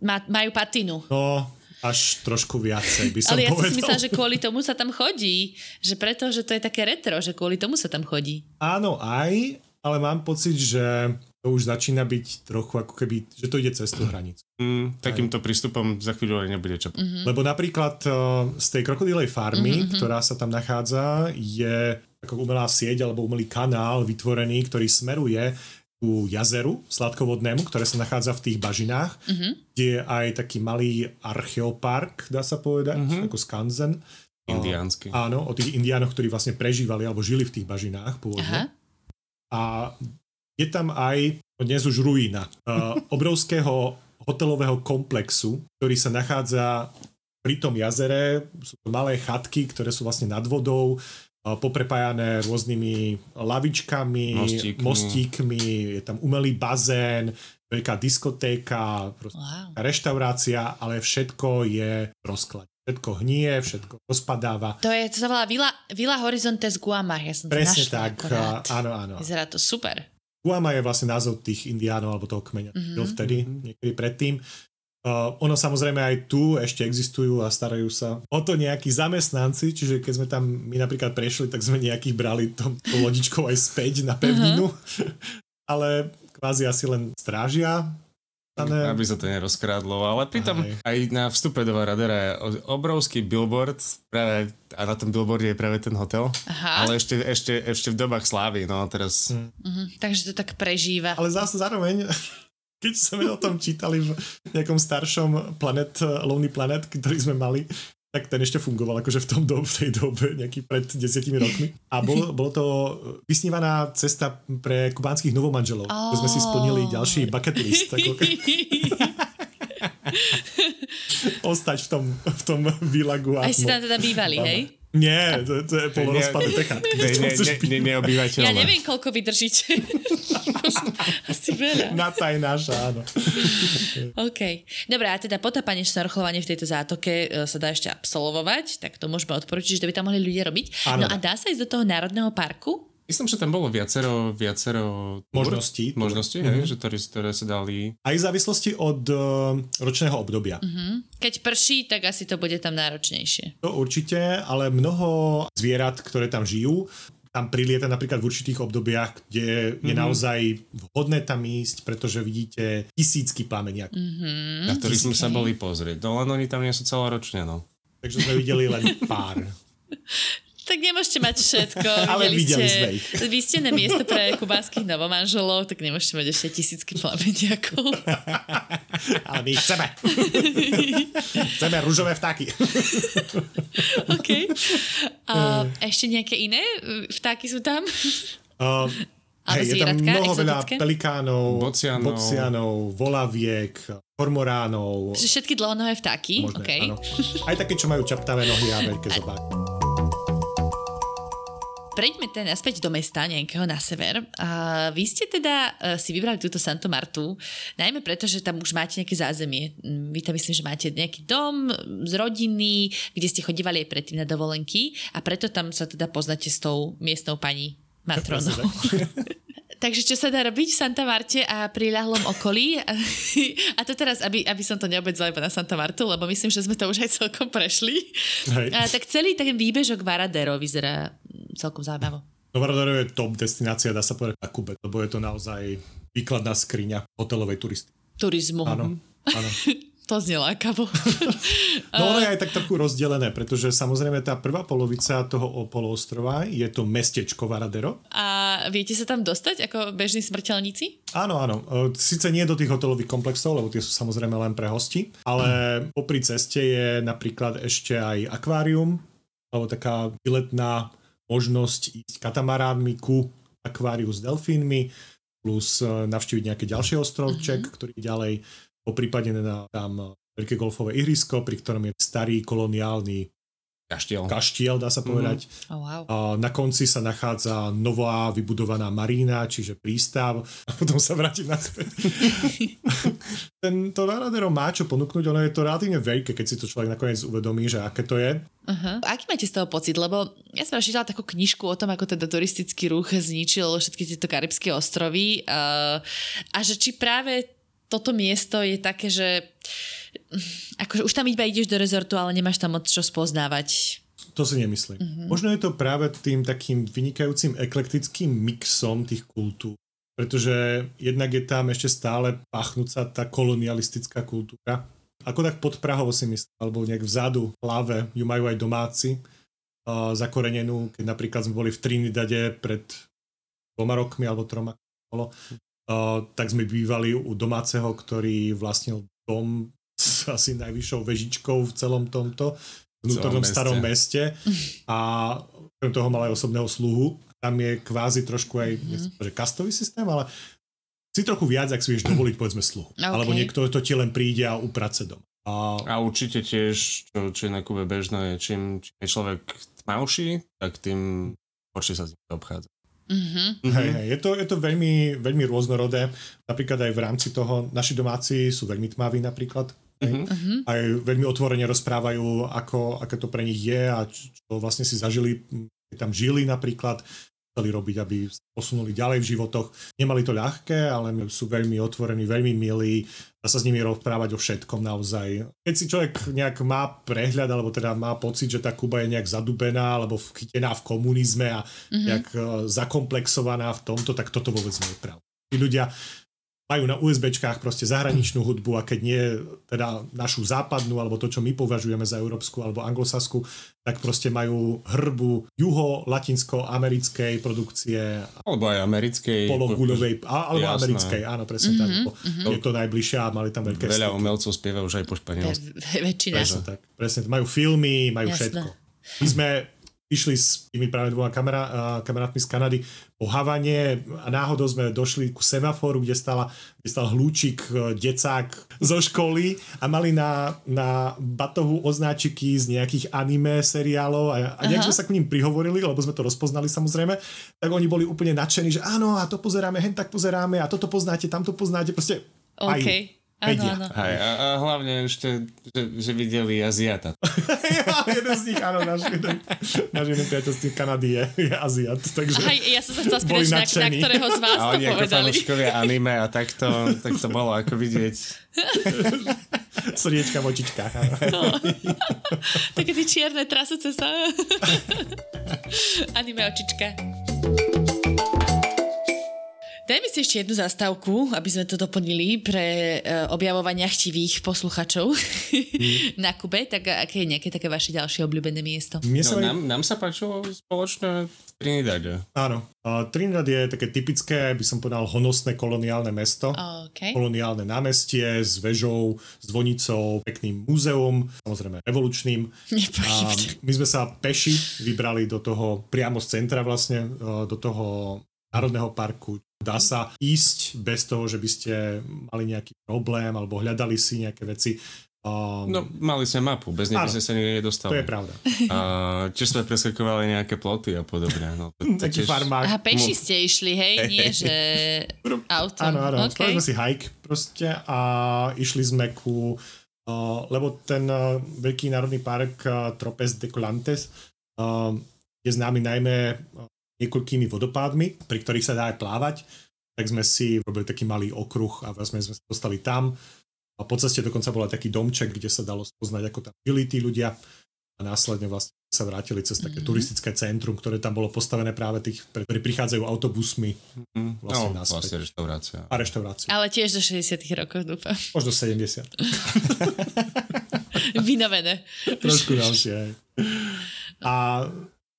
A: Má, majú patinu.
C: No, až trošku viacej by som
A: Ale ja
C: povedal.
A: si myslela, že kvôli tomu sa tam chodí. Že preto, že to je také retro, že kvôli tomu sa tam chodí.
C: Áno, aj, ale mám pocit, že to už začína byť trochu ako keby, že to ide cez tú hranicu.
D: Mm, takýmto prístupom za chvíľu aj nebude čo.
A: Mhm.
D: Mm.
C: Lebo napríklad eh, z tej krokodílej farmy, ktorá sa tam nachádza, je ako umelá sieť alebo umelý kanál vytvorený, ktorý smeruje ku jazeru sladkovodnému, ktoré sa nachádza v tých bažinách, kde je aj taký malý archeopark, dá sa povedať, ako skanzen.
D: Indiánsky.
C: Áno, o tých indiánoch, ktorí vlastne prežívali alebo žili v tých bažinách pôvodne.
A: Aha.
C: A je tam aj dnes už ruína uh, obrovského hotelového komplexu, ktorý sa nachádza pri tom jazere. Sú to malé chatky, ktoré sú vlastne nad vodou, uh, poprepájané rôznymi lavičkami,
D: Mostíkmi.
C: mostíkmi, je tam umelý bazén, veľká diskotéka,
A: Wow.
C: reštaurácia, ale všetko je v rozklade. Všetko hnie, všetko rozpadáva.
A: To, je, to sa volá Villa, Villa Horizonte z Guama. Ja som to
C: Presne
A: našla
C: tak,
A: akorát.
C: áno, áno.
A: Vyzerá to super.
C: Guama je vlastne názov tých indiánov alebo toho kmeňa, mm-hmm. vtedy, niekedy predtým. Uh, ono samozrejme aj tu ešte existujú a starajú sa o to nejakí zamestnanci, čiže keď sme tam my napríklad prešli, tak sme nejakých brali tom, to lodičkou aj späť na pevninu, ale kvázi asi len strážia. Dané-
D: Aby sa to nerozkrádlo, ale pritom
C: Aj.
D: aj na vstupe do Varadera je obrovský billboard práve, a na tom billboarde je práve ten hotel.
A: Aha.
D: Ale ešte, ešte, ešte v dobách slávy, no teraz...
A: Mhm, takže to tak prežíva.
C: Ale zase zároveň, keď sme o tom čítali v nejakom staršom Planet, Lonely Planet, ktorý sme mali, tak ten ešte fungoval akože v, tom do, v tej dobe, nejaký pred desiatimi rokmi. A bol, bolo to vysnívaná cesta pre kubánskych novomanželov. Oh. sme si splnili ďalší bucket list. Ako, ostať v tom, v tom výlagu.
A: Aj si tam teda bývali, hej?
C: Nie, to, to je polorozpadnuté chatky.
D: Ne, ne, ne, ne, neobývateľné.
A: Ja neviem, koľko vydržíte. Asi veľa.
C: Na tá je naša, áno.
A: OK. Dobre, a teda potápanie, šnorchlovanie v tejto zátoke e, sa dá ešte absolvovať, tak to môžeme odporučiť, že to by tam mohli ľudia robiť.
C: Áno.
A: No a dá sa ísť do toho národného parku?
D: Myslím, že tam bolo viacero, viacero
C: Možností.
D: možností
C: Mhm.
D: hej, že ktoré, ktoré sa dali.
C: Aj v závislosti od uh, ročného obdobia.
A: Keď prší, tak asi to bude tam náročnejšie.
C: To určite, ale mnoho zvierat, ktoré tam žijú, tam prilieta napríklad v určitých obdobiach, kde je naozaj vhodné tam ísť, pretože vidíte tisícky plameniak. Mm.
D: Na ktorých sme sa boli pozrieť. No len oni tam nie sú celoročne, no.
C: Takže sme videli len pár.
A: Tak nemôžete mať všetko.
C: Ale videli
A: ste,
C: sme ich.
A: Vy ste na miesto pre kubánskych novomanželov, tak nemôžete mať ešte tisícky plameniakov.
C: Ale my ich chceme. chceme rúžové vtáky.
A: OK. A ešte nejaké iné vtáky sú tam? Ale
C: hej, je tam mnoho veľa
A: exotické?
C: pelikánov,
D: Bocianov.
C: bocianov, volaviek, kormoránov.
A: Všetky dlhonohé vtáky?
C: Možné,
A: OK.
C: áno. Aj také, čo majú čaptavé nohy a veľké zobáky.
A: Prejdeme teda naspäť do mesta nejakého na sever. A vy ste teda uh, si vybrali túto Santo Martu, najmä preto, že tam už máte nejaké zázemie. Mm, vy tam myslím, že máte nejaký dom z rodiny, kde ste chodívali aj predtým na dovolenky a preto tam sa teda poznáte s tou miestnou pani Matronou. Takže čo sa dá robiť v Santa Marte a pri ľahlom okolí? A to teraz, aby, aby som to neobedzala iba na Santa Martu, lebo myslím, že sme to už aj celkom prešli. Hej. A, tak celý ten výbežok Varadero vyzerá celkom zaujímavo.
C: No Varadero je top destinácia, dá sa povedať na Kube, lebo je to naozaj výkladná skriňa hotelovej turisty.
A: Turizmu.
C: Áno, áno.
A: To znie lákavo.
C: no ono je aj tak trochu rozdelené, pretože samozrejme tá prvá polovica toho poloostrova je to mestečko Varadero.
A: A viete sa tam dostať ako bežní smrteľníci?
C: Áno, áno. E, Sice nie do tých hotelových komplexov, lebo tie sú samozrejme len pre hosti, ale hm. popri ceste je napríklad ešte aj akvárium, alebo taká výletná možnosť ísť katamaránmi ku akváriu s delfínmi, plus e, navštíviť nejaké ďalšie ostrovček, mm-hmm. ktorý ďalej po prípade na tam veľké golfové ihrisko, pri ktorom je starý koloniálny
D: kaštiel,
C: kaštiel dá sa mhm. povedať.
A: Mm. Oh, wow.
C: na konci sa nachádza nová vybudovaná marína, čiže prístav a potom sa vráti naspäť. Ten, to Varadero má čo ponúknuť, ono je to relatívne veľké, keď si to človek nakoniec uvedomí, že aké to je.
A: Uh-huh. Aký máte z toho pocit? Lebo ja som čítala takú knižku o tom, ako teda turistický ruch zničil všetky tieto karibské ostrovy uh, a že či práve toto miesto je také, že akože už tam iba ideš do rezortu, ale nemáš tam moc čo spoznávať.
C: To si nemyslím. Uh-huh. Možno je to práve tým takým vynikajúcim eklektickým mixom tých kultúr. Pretože jednak je tam ešte stále pachnúca tá kolonialistická kultúra. Ako tak pod Prahou si myslím, alebo nejak vzadu, v hlave ju majú aj domáci uh, zakorenenú, keď napríklad sme boli v Trinidade pred dvoma rokmi alebo troma, bolo, Uh, tak sme bývali u domáceho, ktorý vlastnil dom s asi najvyššou vežičkou v celom tomto vnútornom starom meste a okrem toho mal aj osobného sluhu. Tam je kvázi trošku aj, mm-hmm. že kastový systém, ale si trochu viac, ak si vieš dovoliť, povedzme, sluhu. Okay. Alebo niekto to ti len príde a uprace dom.
D: A... a určite tiež, čo, čo je na Kube bežné, čím, čím je človek tmavší, tak tým horšie sa s ním obchádza.
C: Mm-hmm. Hej, hej, je to, je to veľmi, veľmi rôznorodé. Napríklad aj v rámci toho, naši domáci sú veľmi tmaví napríklad. Mm-hmm. Aj veľmi otvorene rozprávajú, ako, aké to pre nich je a čo, čo vlastne si zažili, keď tam žili napríklad chceli robiť, aby posunuli ďalej v životoch. Nemali to ľahké, ale sú veľmi otvorení, veľmi milí, dá sa s nimi rozprávať o všetkom naozaj. Keď si človek nejak má prehľad, alebo teda má pocit, že tá Kuba je nejak zadubená, alebo chytená v komunizme a mm-hmm. nejak e, zakomplexovaná v tomto, tak toto vôbec nie je pravda. Tí ľudia majú na USBčkách proste zahraničnú hudbu a keď nie teda našu západnú alebo to, čo my považujeme za európsku alebo anglosasku, tak proste majú hrbu juho-latinsko-americkej produkcie.
D: Alebo aj americkej.
C: Pologuľovej, alebo Jasné. americkej, áno, presne mm-hmm, tak. Mm-hmm. Je to najbližšie a mali tam veľké
D: Veľa umelcov spieva už aj po španielsku.
A: Väčšina.
C: Presne tak. Presne, majú filmy, majú Jasné. všetko. My sme išli s tými práve dvoma kamera, kamarátmi z Kanady po Havane a náhodou sme došli ku semaforu, kde, stala, kde stal hlúčik, e, decák zo školy a mali na, na batohu oznáčiky z nejakých anime seriálov a, a nejak sme sa k ním prihovorili, lebo sme to rozpoznali samozrejme, tak oni boli úplne nadšení, že áno a to pozeráme, hen tak pozeráme a toto poznáte, tamto poznáte, proste
A: okay.
C: Áno, áno.
D: Hej, a, a hlavne ešte, že, že videli Aziata.
C: jeden z nich, áno, náš jeden, náš jeden priateľ z Kanady je, je Aziat. Takže
A: Aj, ja som sa chcela spýtať, na, na ktorého z vás
D: a
A: oni
D: to povedali. ako anime a takto, tak to bolo ako vidieť.
C: Srdiečka v očičkách. No.
A: Také tie čierne trasúce sa. anime očička. Dajme si ešte jednu zastávku, aby sme to doplnili pre uh, objavovania chtivých posluchačov mm. na Kube. Tak aké je nejaké také vaše ďalšie obľúbené miesto?
D: No, nám, nám sa páčilo spoločne Trinidad.
C: Áno. Uh, Trinidad je také typické, by som povedal, honosné koloniálne mesto.
A: Okay.
C: Koloniálne námestie s vežou, s zvonicou, pekným múzeum, samozrejme revolučným. A my sme sa peši vybrali do toho, priamo z centra vlastne, uh, do toho Národného parku Dá sa ísť bez toho, že by ste mali nejaký problém alebo hľadali si nejaké veci Um,
D: No, mali sme mapu, bez nej by sme sa nikde nedostali.
C: to je pravda.
D: A tiež sme preskakovali nejaké ploty a podobne. No, to, to
C: Taký
D: tiež-
C: farmák.
A: Aha, peši ste išli, hej? Nie, že autom.
C: Áno, áno.
A: Okay.
C: Spravili sme si hike proste a išli sme ku... Uh, lebo ten uh, veľký národný park uh, Tropes de Colantes uh, je známy najmä uh, niekoľkými vodopádmi, pri ktorých sa dá aj plávať. Tak sme si robili taký malý okruh a vlastne sme sa dostali tam. A po ceste dokonca bol aj taký domček, kde sa dalo spoznať, ako tam žili tí ľudia. A následne vlastne sa vrátili cez také
A: Mhm.
C: turistické centrum, ktoré tam bolo postavené práve tých, ktorí prichádzajú autobusmi
D: Mm,
C: vlastne
D: no,
C: naspäť.
D: vlastne reštaurácia.
C: a reštauráciu.
A: Ale tiež do 60 rokov, dúfam.
C: Možno 70.
A: Vynovené.
C: Trošku ďalšie. A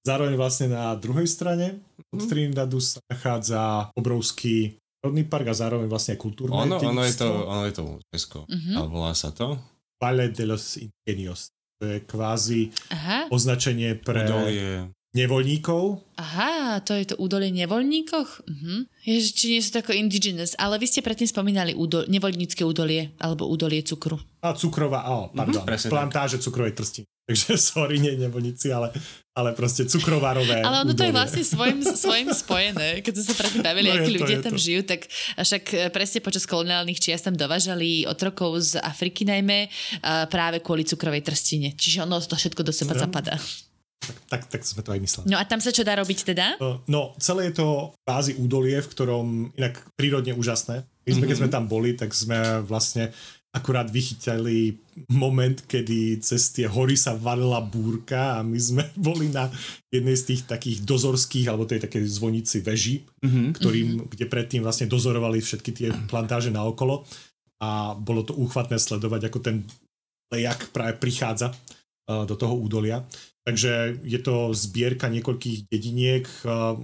C: zároveň vlastne na druhej strane od Trinidadu sa nachádza obrovský rodný park a zároveň vlastne aj kultúrne
D: Ono, ono, je to, ono je to UNESCO.
A: Mhm.
D: Ale volá sa to?
C: Valle de los Ingenios. To je kvázi
A: Aha,
C: označenie pre
D: Udolie.
C: nevoľníkov.
A: aha, to je to údolie nevoľníkoch? Mhm. Ježi, či nie sú to ako indigenous, ale vy ste predtým spomínali údo- nevoľnícke údolie, alebo údolie cukru.
C: A cukrová, á, pardon,
D: presne
C: plantáže cukrovej trstiny. Takže sorry, nie nevoľníci, ale, ale proste cukrovarové
A: Ale ono to je
C: údolie.
A: vlastne svojim, svojim spojené. Keď sme sa predtým bavili,
C: No
A: akí
C: to,
A: ľudia tam
C: to.
A: žijú, tak však e, presne počas koloniálnych čias tam dovážali otrokov z Afriky najmä a práve kvôli cukrovej trstine. Čiže ono to všetko do seba
C: No.
A: zapadá.
C: Tak, tak sme to aj mysleli.
A: No a tam sa čo dá robiť teda?
C: Uh, No, celé je to kvázi údolie, v ktorom inak prírodne úžasné. My sme, keď sme tam boli, tak sme vlastne akurát vychytali moment, kedy cez tie hory sa valila búrka a my sme boli na jednej z tých takých dozorských, alebo tej takej zvonici veži, ktorým, kde predtým vlastne dozorovali všetky tie plantáže naokolo. A bolo to úchvatné sledovať, ako ten lejak práve prichádza uh, do toho údolia. Takže je to zbierka niekoľkých dediniek, uh,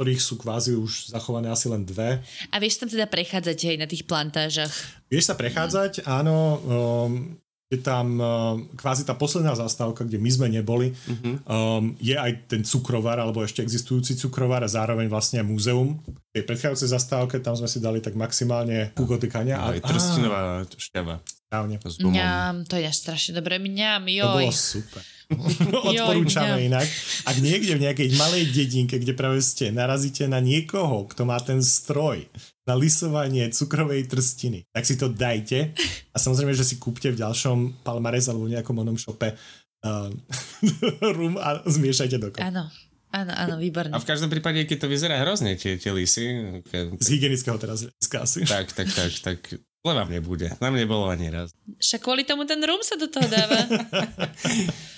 C: ktorých sú kvázi už zachované asi len dve.
A: A vieš tam teda prechádzať aj na tých plantážach.
C: Vieš sa prechádzať, áno, um, je tam uh, kvázi tá posledná zastávka, kde my sme neboli, um, je aj ten cukrovar, alebo ešte existujúci cukrovar a zároveň vlastne múzeum. V tej predchádzajúcej zastávke, tam sme si dali tak maximálne kukotykania.
D: Aj trstinová šťava.
C: Správne.
A: To je strašne dobré. Mňam,
C: To
A: joj.
C: bolo super. Odporúčame inak. Ak niekde v nejakej malej dedinke, kde práve ste, narazíte na niekoho, kto má ten stroj na lisovanie cukrovej trstiny, tak si to dajte a samozrejme, že si kúpte v ďalšom Palmares alebo v nejakom onom šope uh, rum a zmiešajte dokopy.
A: Áno, áno, áno, výborné.
D: A v každom prípade, keď to vyzerá hrozne, tie, tie lisy, ke,
C: Z hygienického teraz hľadiska asi.
D: tak, tak, tak, tak zle vám nebude. Nám nebolo ani raz.
A: Však kvôli tomu ten rum sa do toho dáva.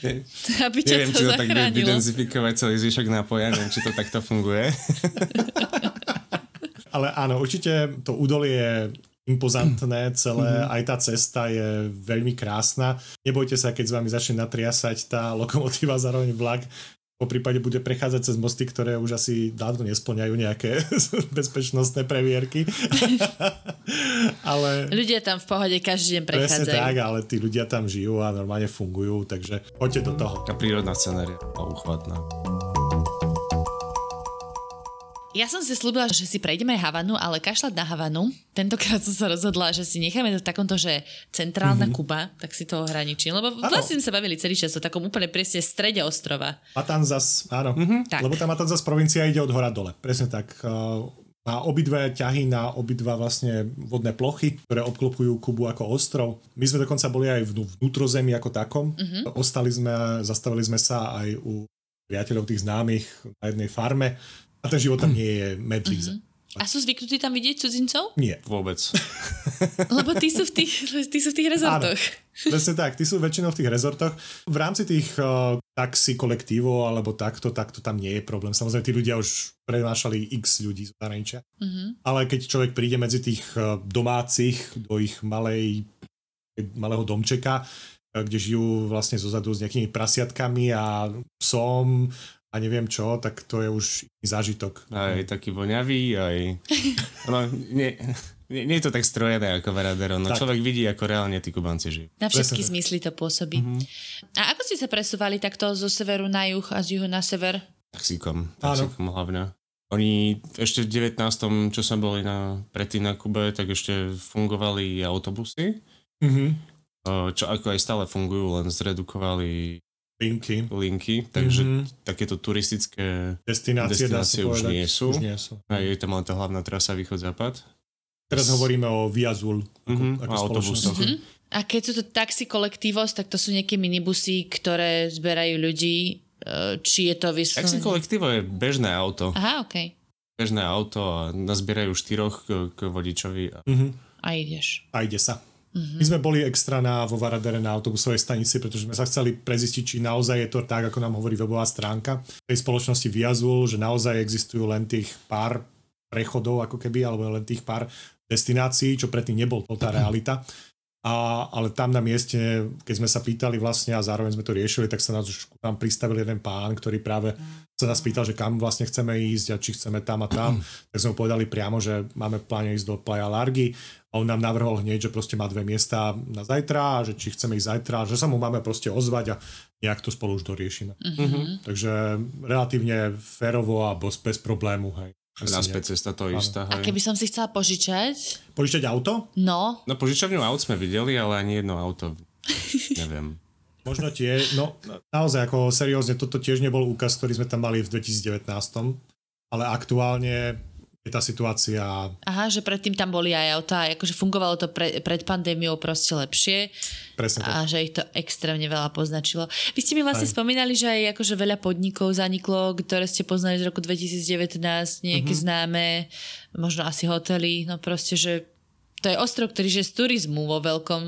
D: Ne-
A: Aby ťa
D: Neviem,
A: to
D: či to tak
A: zachránilo.
D: vydenzifikovať celý zvyšok nápoja, neviem, či to takto funguje.
C: Ale áno, určite to údolie je impozantné celé, aj tá cesta je veľmi krásna. Nebojte sa, keď s vami začne natriasať tá lokomotíva zároveň vlak, po prípade bude prechádzať cez mosty, ktoré už asi dávno nesplňajú nejaké bezpečnostné previerky. ale
A: Ľudia tam v pohode každý deň
C: presne
A: prechádzajú.
C: tak, ale tí ľudia tam žijú a normálne fungujú, takže poďte do toho.
D: Tá prírodná scenéria bola uchvatná.
A: Ja som si slúbila, že si prejdeme Havanu, ale kašľať na Havanu. Tentokrát som sa rozhodla, že si necháme to v takomto, že centrálna mm-hmm. Kuba, tak si to ohraničím. Lebo vlastne sme sa bavili celý čas o takom úplne presne strede ostrova.
C: Matanzas, áno,
A: Tak.
C: lebo tá Matanzas provincia ide od hora dole, presne tak. Má obidve ťahy na obidva vlastne vodné plochy, ktoré obklopujú Kubu ako ostrov. My sme dokonca boli aj v vnútrozemí ako takom. Mm-hmm. Ostali sme, zastavili sme sa aj u priateľov tých známych na jednej farme a ten život tam nie je medlíze. Mm-hmm.
A: A sú zvyknutí tam vidieť cudzincov?
C: Nie.
D: Vôbec.
A: Lebo tí sú v tých, tí sú v tých rezortoch.
C: Presne tak, tí sú väčšinou v tých rezortoch. V rámci tých uh, taxi kolektívov alebo takto, takto tam nie je problém. Samozrejme, tí ľudia už prenášali x ľudí z zahraničia.
A: Mm-hmm.
C: Ale keď človek príde medzi tých uh, domácich do ich malej, malého domčeka, uh, kde žijú vlastne zozadu s nejakými prasiatkami a psom a neviem čo, tak to je už zážitok.
D: Aj taký voňavý, aj... No, nie, nie, nie je to tak strojené ako Varadero, no
C: Tak.
D: človek vidí, ako reálne tí Kubanci žijú.
A: Na všetky
C: Presne
A: zmysly to pôsobí.
D: Mhm.
A: A ako ste sa presúvali takto zo severu na juh a z juhu na sever?
D: Taxíkom,
C: Áno.
D: taxíkom hlavne. Oni ešte v 19. čo sa boli na, predtým na Kube, tak ešte fungovali autobusy.
C: Mhm.
D: čo ako aj stále fungujú, len zredukovali
C: linky.
D: linky, takže
C: Mhm.
D: takéto turistické
C: Destinácie,
D: destinácie už
C: povedať.
D: nie sú.
C: Už nie sú.
D: a je tam len tá hlavná trasa východ-západ.
C: Teraz hovoríme o Viazul ako,
D: Mhm,
C: ako
D: a autobusoch.
C: spoločnosti.
A: A keď sú to taxi kolektívos, tak to sú nejaké minibusy, ktoré zberajú ľudí. e, Či je to
D: Taxi
A: vyslovene...
D: kolektívo je bežné auto.
A: Aha, okej.
D: Bežné auto a nazbierajú štyroch k, k vodičovi. A
C: Mhm.
A: A ideš.
C: A ide sa. My sme boli extra na, vo Varadere na autobusovej stanici, pretože sme sa chceli prezistiť, či naozaj je to tak, ako nám hovorí webová stránka tej spoločnosti Viazul, že naozaj existujú len tých pár prechodov, ako keby, alebo len tých pár destinácií, čo predtým nebol to tá realita. A, ale tam na mieste, keď sme sa pýtali vlastne a zároveň sme to riešili, tak sa nás už tam pristavil jeden pán, ktorý práve sa nás pýtal, že kam vlastne chceme ísť a či chceme tam a tam. tak sme mu povedali priamo, že máme v pláne ísť do Playa Largy a on nám navrhol hneď, že proste má dve miesta na zajtra a že či chceme ísť zajtra, že sa mu máme proste ozvať a nejak to spolu už doriešime.
A: Mhm.
C: Takže relatívne férovo a bez, bez problému. Hej.
D: Naspäť cesta to istá.
A: A keby som si chcela požičať?
C: Požičať auto?
A: No,
D: No požičavňu aut sme videli, ale ani jedno auto. Neviem.
C: Možno tie, no naozaj ako seriózne, toto tiež nebol úkaz, ktorý sme tam mali v 2019, ale aktuálne je tá situácia
A: aha, že predtým tam boli aj autá, akože fungovalo to pre, pred pandémiou proste lepšie
C: presne tak.
A: a že ich to extrémne veľa poznačilo. Vy ste mi vlastne
C: Aj.
A: spomínali, že aj akože veľa podnikov zaniklo, ktoré ste poznali z roku 2019, nejaké
C: Mhm.
A: známe, možno asi hotely, no proste, že to je ostrov, ktorý žije z turizmu vo veľkom,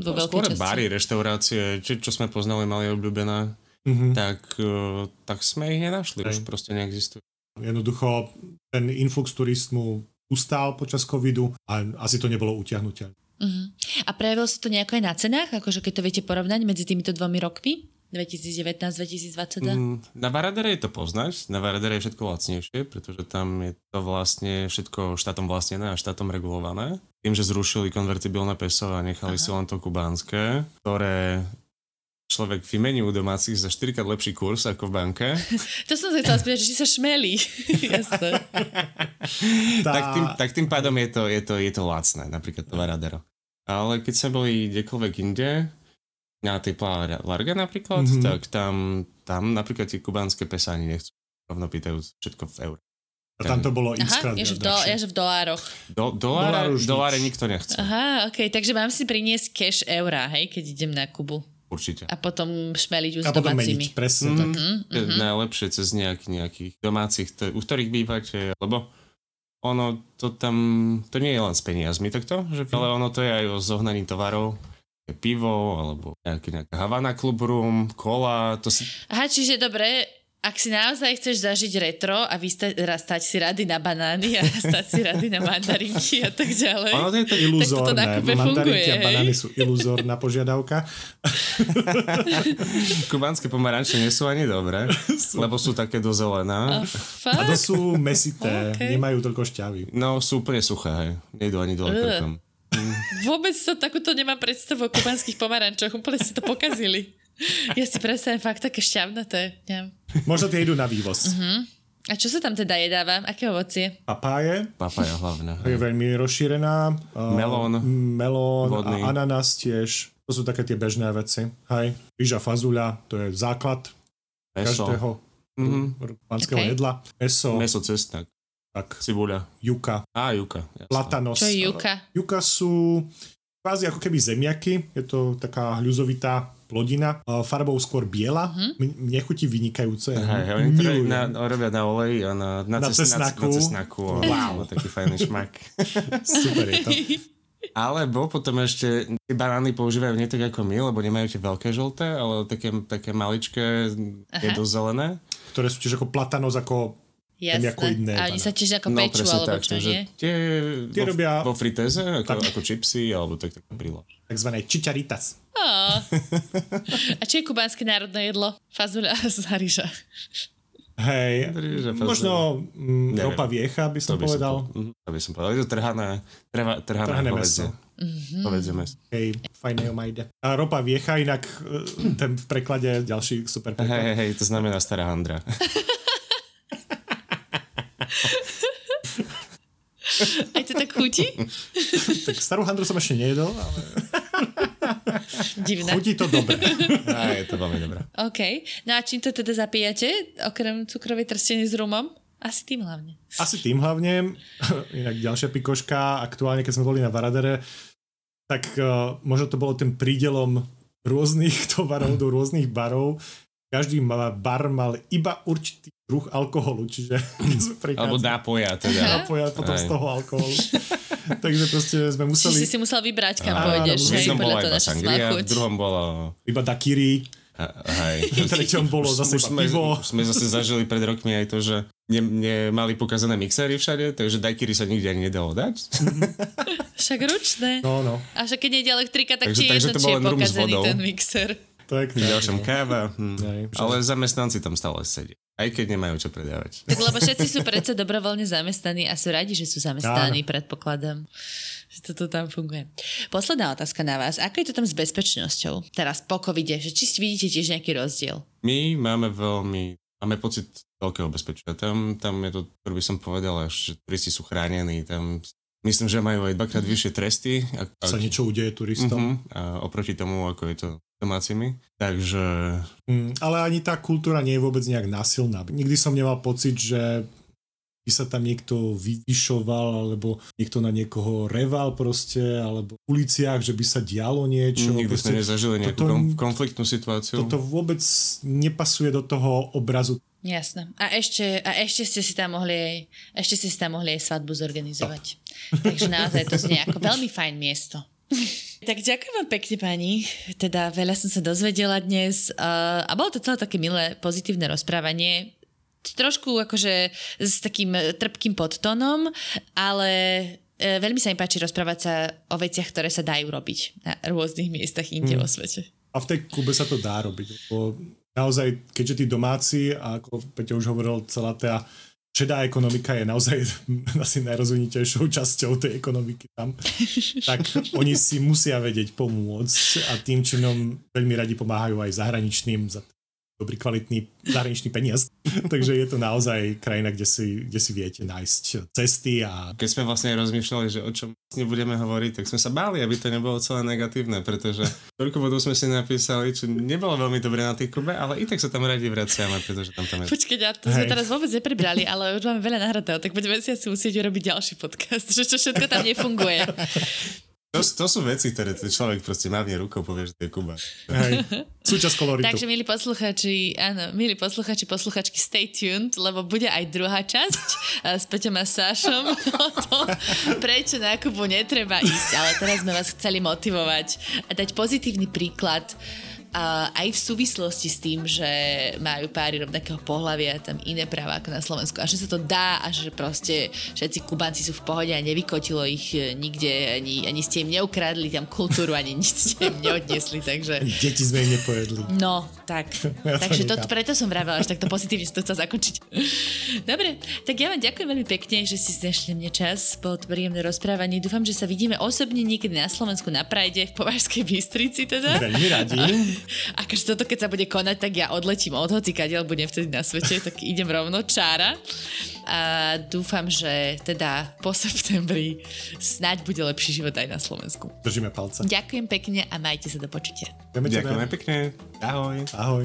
A: vo
D: No,
A: veľkej
D: skôr
A: časti.
D: bary, reštaurácie, či, čo sme poznali, mali obľúbené,
C: Mhm.
D: tak, eh, tak sme ich nenašli. Už
C: Hej.
D: proste neexistujú.
C: Jednoducho ten influx turizmu ustál počas covidu a asi to nebolo utiahnutelné.
A: Mhm. A prejavilo sa to nejako aj na cenách, akože keď to viete porovnať medzi týmito dvomi rokmi? 2019-2022?
D: Mm, Na Varadere je to poznať, na Varadere je všetko lacnejšie, pretože tam je to vlastne všetko štátom vlastnené a štátom regulované. Tým, že zrušili konvertibilné peso a nechali
A: Aha.
D: si len to kubánske, ktoré človek vymení u domácich za 4 krát lepší kurz ako v banke,
A: To som sa chcela spýtať, že či sa šmelí.
D: Tak, tým, tak tým pádom je to, je to, je to lacné, napríklad to Varadero. Ale keď sme boli kdekoľvek inde, na tej Playa Larga napríklad,
C: Mhm.
D: mm-hmm. tak tam, tam napríklad tie kubánske pesa ani nechcú. Rovno pýtajú všetko v eur.
C: a tam to bolo x
A: Aha, že v do, v dolároch.
D: Do, doláre, doláre nikto nechce.
A: Aha, ok, takže mám si priniesť cash eurá, hej, keď idem na Kubu.
D: Určite.
A: A potom šmeliť už
C: A
A: s
C: potom
A: domácimi.
C: meniť, presne tak.
A: Mhm,
D: Je
A: mhm.
D: najlepšie cez nejaký, nejakých domácich, to, u ktorých bývate, lebo ono to tam, to nie je len s peniazmi takto, že, ale ono to je aj o zohnaní tovarov, pivo, alebo nejaký, nejaká Havana Club Room, kola, to si,
A: Aha, čiže dobre, ak si naozaj chceš zažiť retro a vysta- stať si rady na banány a stať si rady na mandarinky a tak ďalej.
D: ono to je to
C: Iluzórne.
A: na Kube
C: Mandarinky
A: funguje,
C: a
A: hej?
C: banány sú iluzórna požiadavka.
D: Kubánske pomaranče nie sú ani dobré, lebo sú také do zelená.
C: A
A: Fakt?
C: to sú mesité,
A: Ok.
C: nemajú toľko šťavy.
D: No, sú úplne suché, hej. Nejdu ani dole krkom.
A: Vôbec to takúto nemám predstavu o kubanských pomarančoch, úplne si to pokazili. Ja si predstavím fakt také šťavnaté. Neviem.
C: Možno tie idú na vývoz.
A: A čo sa tam teda jedáva? Aké ovocie?
C: Papáje
D: Papaja hlavne.
C: je veľmi rozšírená. Uh,
D: Melón.
C: Melón
D: Vodný.
C: a ananas tiež. To sú také tie bežné veci. Hej. Rýža fazuľa, to je základ
D: Meso.
C: každého
D: Mhm.
C: panského
A: Ok.
C: jedla. Meso,
D: Meso cestnak.
C: tak
D: Cibuľa.
C: juka,
D: Á, juka. jasné.
C: platanos.
A: Čo je juka?
C: Juka sú kvázi ako keby zemiaky, je to taká hľuzovitá plodina, uh, farbou skôr biela,
A: Mhm.
C: mm-hmm. mne chutí vynikajúce.
D: Hej, hej, oni to na, robia na oleji a na, na,
C: Na
D: cest,
C: cesnaku.
D: Na, na cesnaku.
C: Wow.
D: taký fajný šmak.
C: Super je to.
D: Alebo potom ešte tie banány používajú nie tak ako my, lebo nemajú tie veľké žlté, ale také, také maličké, je
A: Aha.
D: dosť zelené.
C: Ktoré sú tiež ako platanos, ako
A: Jasné. A oni sa tiež ako
D: No
A: pečú, alebo
D: tak,
A: čo, nie?
D: tie,
C: Tie
D: vo,
C: robia-
D: vo fritéze, ako,
C: Tak.
D: ako čipsy, alebo tak taká prílož.
C: tzv. čičaritas.
A: Á. A čo je kubánske národné jedlo? Fazuľa z Hariža.
C: Hej, možno mm,
D: Neviem.
C: ropa viecha by som
D: To by
C: povedal.
D: Som, po- mhm, to by som povedal. Je to trhané, trha, trhané,
C: Trhané
D: hovedzie.
C: mäso.
A: Mhm.
D: Hovedzie mäso.
C: Hej, fajného majde. A ropa viecha, inak e, ten v preklade ďalší super
D: Hej,
C: preklad.
D: hej, hej, to znamená stará handra.
A: Aj to tak chutí?
C: Tak starú handru som ešte nejedol, ale
A: Divné.
C: Chutí to dobre.
D: A je to veľmi dobré.
A: OK. No a čím to teda zapijete, okrem cukrovej trsteny s rumom? Asi tým hlavne.
C: Asi tým hlavne. Inak ďalšia pikoška, aktuálne keď sme boli na Varadere, tak uh, možno to bolo ten prídelom rôznych tovarov do rôznych barov. Každý bar mal iba určitý druh alkoholu, čiže
D: Alebo nápoja teda.
C: Nápoja potom Aj. z toho alkoholu. Takže proste sme museli...
A: Čiže si musel vybrať, kam pôjdeš, hej, podľa toho naša
D: sangria, v druhom bolo...
C: Iba dakiri.
D: Hej.
C: V treťom bolo zase
D: už sme,
C: pivo.
D: sme zase zažili pred rokmi aj to, že ne, nemali pokazané mixery všade, takže daiquiri sa nikde ani nedalo dať.
A: Však ručné.
C: No, no.
A: A však keď nejde elektrika, tak takže, či je jedno, či je pokazený ten mixer.
C: Tak,
D: tak, ďalšom káva, hm. Aj, ale zamestnanci tam stále sedia. Aj keď nemajú čo predávať.
A: Tak lebo všetci sú predsa dobrovoľne zamestnaní a sú radi, že sú zamestnaní, Áno. predpokladám. Že toto tam funguje. Posledná otázka na vás. Ako je to tam s bezpečnosťou? Teraz po covide, že či vidíte tiež nejaký rozdiel?
D: My máme veľmi, máme pocit veľkého bezpečia. Tam, tam je to, ktorý by som povedal, že turisti sú chránení. Tam myslím, že majú aj dvakrát vyššie tresty.
C: Ak, ak, sa niečo udeje turistom.
D: Uh-huh, a oproti tomu, ako je to domácimi. Takže...
C: Mm, ale ani tá kultúra nie je vôbec nejak násilná. Nikdy som nemal pocit, že by sa tam niekto vyvyšoval, alebo niekto na niekoho reval proste, alebo v uliciach, že by sa dialo niečo.
D: Nikdy proste, sme nezažili nejakú toto, konfliktnú situáciu.
C: Toto vôbec nepasuje do toho obrazu.
A: Jasné. A ešte, a ešte ste si tam mohli aj, ešte ste si tam mohli aj svadbu zorganizovať. Takže naozaj to znie ako veľmi fajn miesto. Tak ďakujem vám pekne, pani. Teda veľa som sa dozvedela dnes uh, a bolo to celé také milé, pozitívne rozprávanie. Trošku akože s takým trpkým podtónom, ale uh, veľmi sa mi páči rozprávať sa o veciach, ktoré sa dajú robiť na rôznych miestach inde hmm. vo svete.
C: A v tej Kube sa to dá robiť, lebo naozaj, keďže tí domáci, a ako Peťo už hovoril, celá tá šedá ekonomika je naozaj asi najrozvinitejšou časťou tej ekonomiky tam, tak oni si musia vedieť pomôcť a tým činom veľmi radi pomáhajú aj zahraničným za dobrý kvalitný zahraničný peniaz. Takže je to naozaj krajina, kde si, kde si viete nájsť cesty a...
D: Keď sme vlastne rozmýšľali, že o čom vlastne budeme hovoriť, tak sme sa báli, aby to nebolo celé negatívne, pretože toľko bodov sme si napísali, čo nebolo veľmi dobre na tej Kube, ale i tak sa tam radi vraciame, pretože tam tam je...
A: Počkej, ja to Hej. sme teraz vôbec neprebrali, ale už máme veľa nahratého, tak budeme si asi musieť urobiť ďalší podcast, že čo všetko tam nefunguje.
D: To, to sú veci, ktoré ten človek proste mávne rukou, povie, že to je Kuba.
C: Hej. Súčasť koloritu.
A: Takže, milí posluchači, áno, milí posluchači, posluchačky, stay tuned, lebo bude aj druhá časť s Peťom a Sášom o tom, prečo na Kubu netreba ísť. Ale teraz sme vás chceli motivovať a dať pozitívny príklad aj v súvislosti s tým, že majú páry rovnakého pohľavia tam iné práva ako na Slovensku a že sa to dá a že proste všetci Kubanci sú v pohode a nevykotilo ich e, nikde, ani, ani ste im neukradli tam kultúru, ani nič ste im neodnesli, takže...
C: Deti sme im nepojedli.
A: No, tak. Ja takže to, preto som vravela, že takto pozitívne som to chcela zakončiť. Dobre, tak ja vám ďakujem veľmi pekne, že si našli mne čas. Bolo to príjemné rozprávanie. Dúfam, že sa vidíme osobne niekedy na Slovensku na Prajde v Považskej Bystrici teda.
C: Veľmi radi.
A: akože toto keď sa bude konať, tak ja odletím od hoci kadiaľ budem vtedy na svete, tak idem rovno čára. A dúfam, že teda po septembri snáď bude lepší život aj na Slovensku.
C: Držíme palce.
A: Ďakujem pekne a majte sa do počutia.
D: Ďakujeme pekne. Ahoj.
C: Ahoj.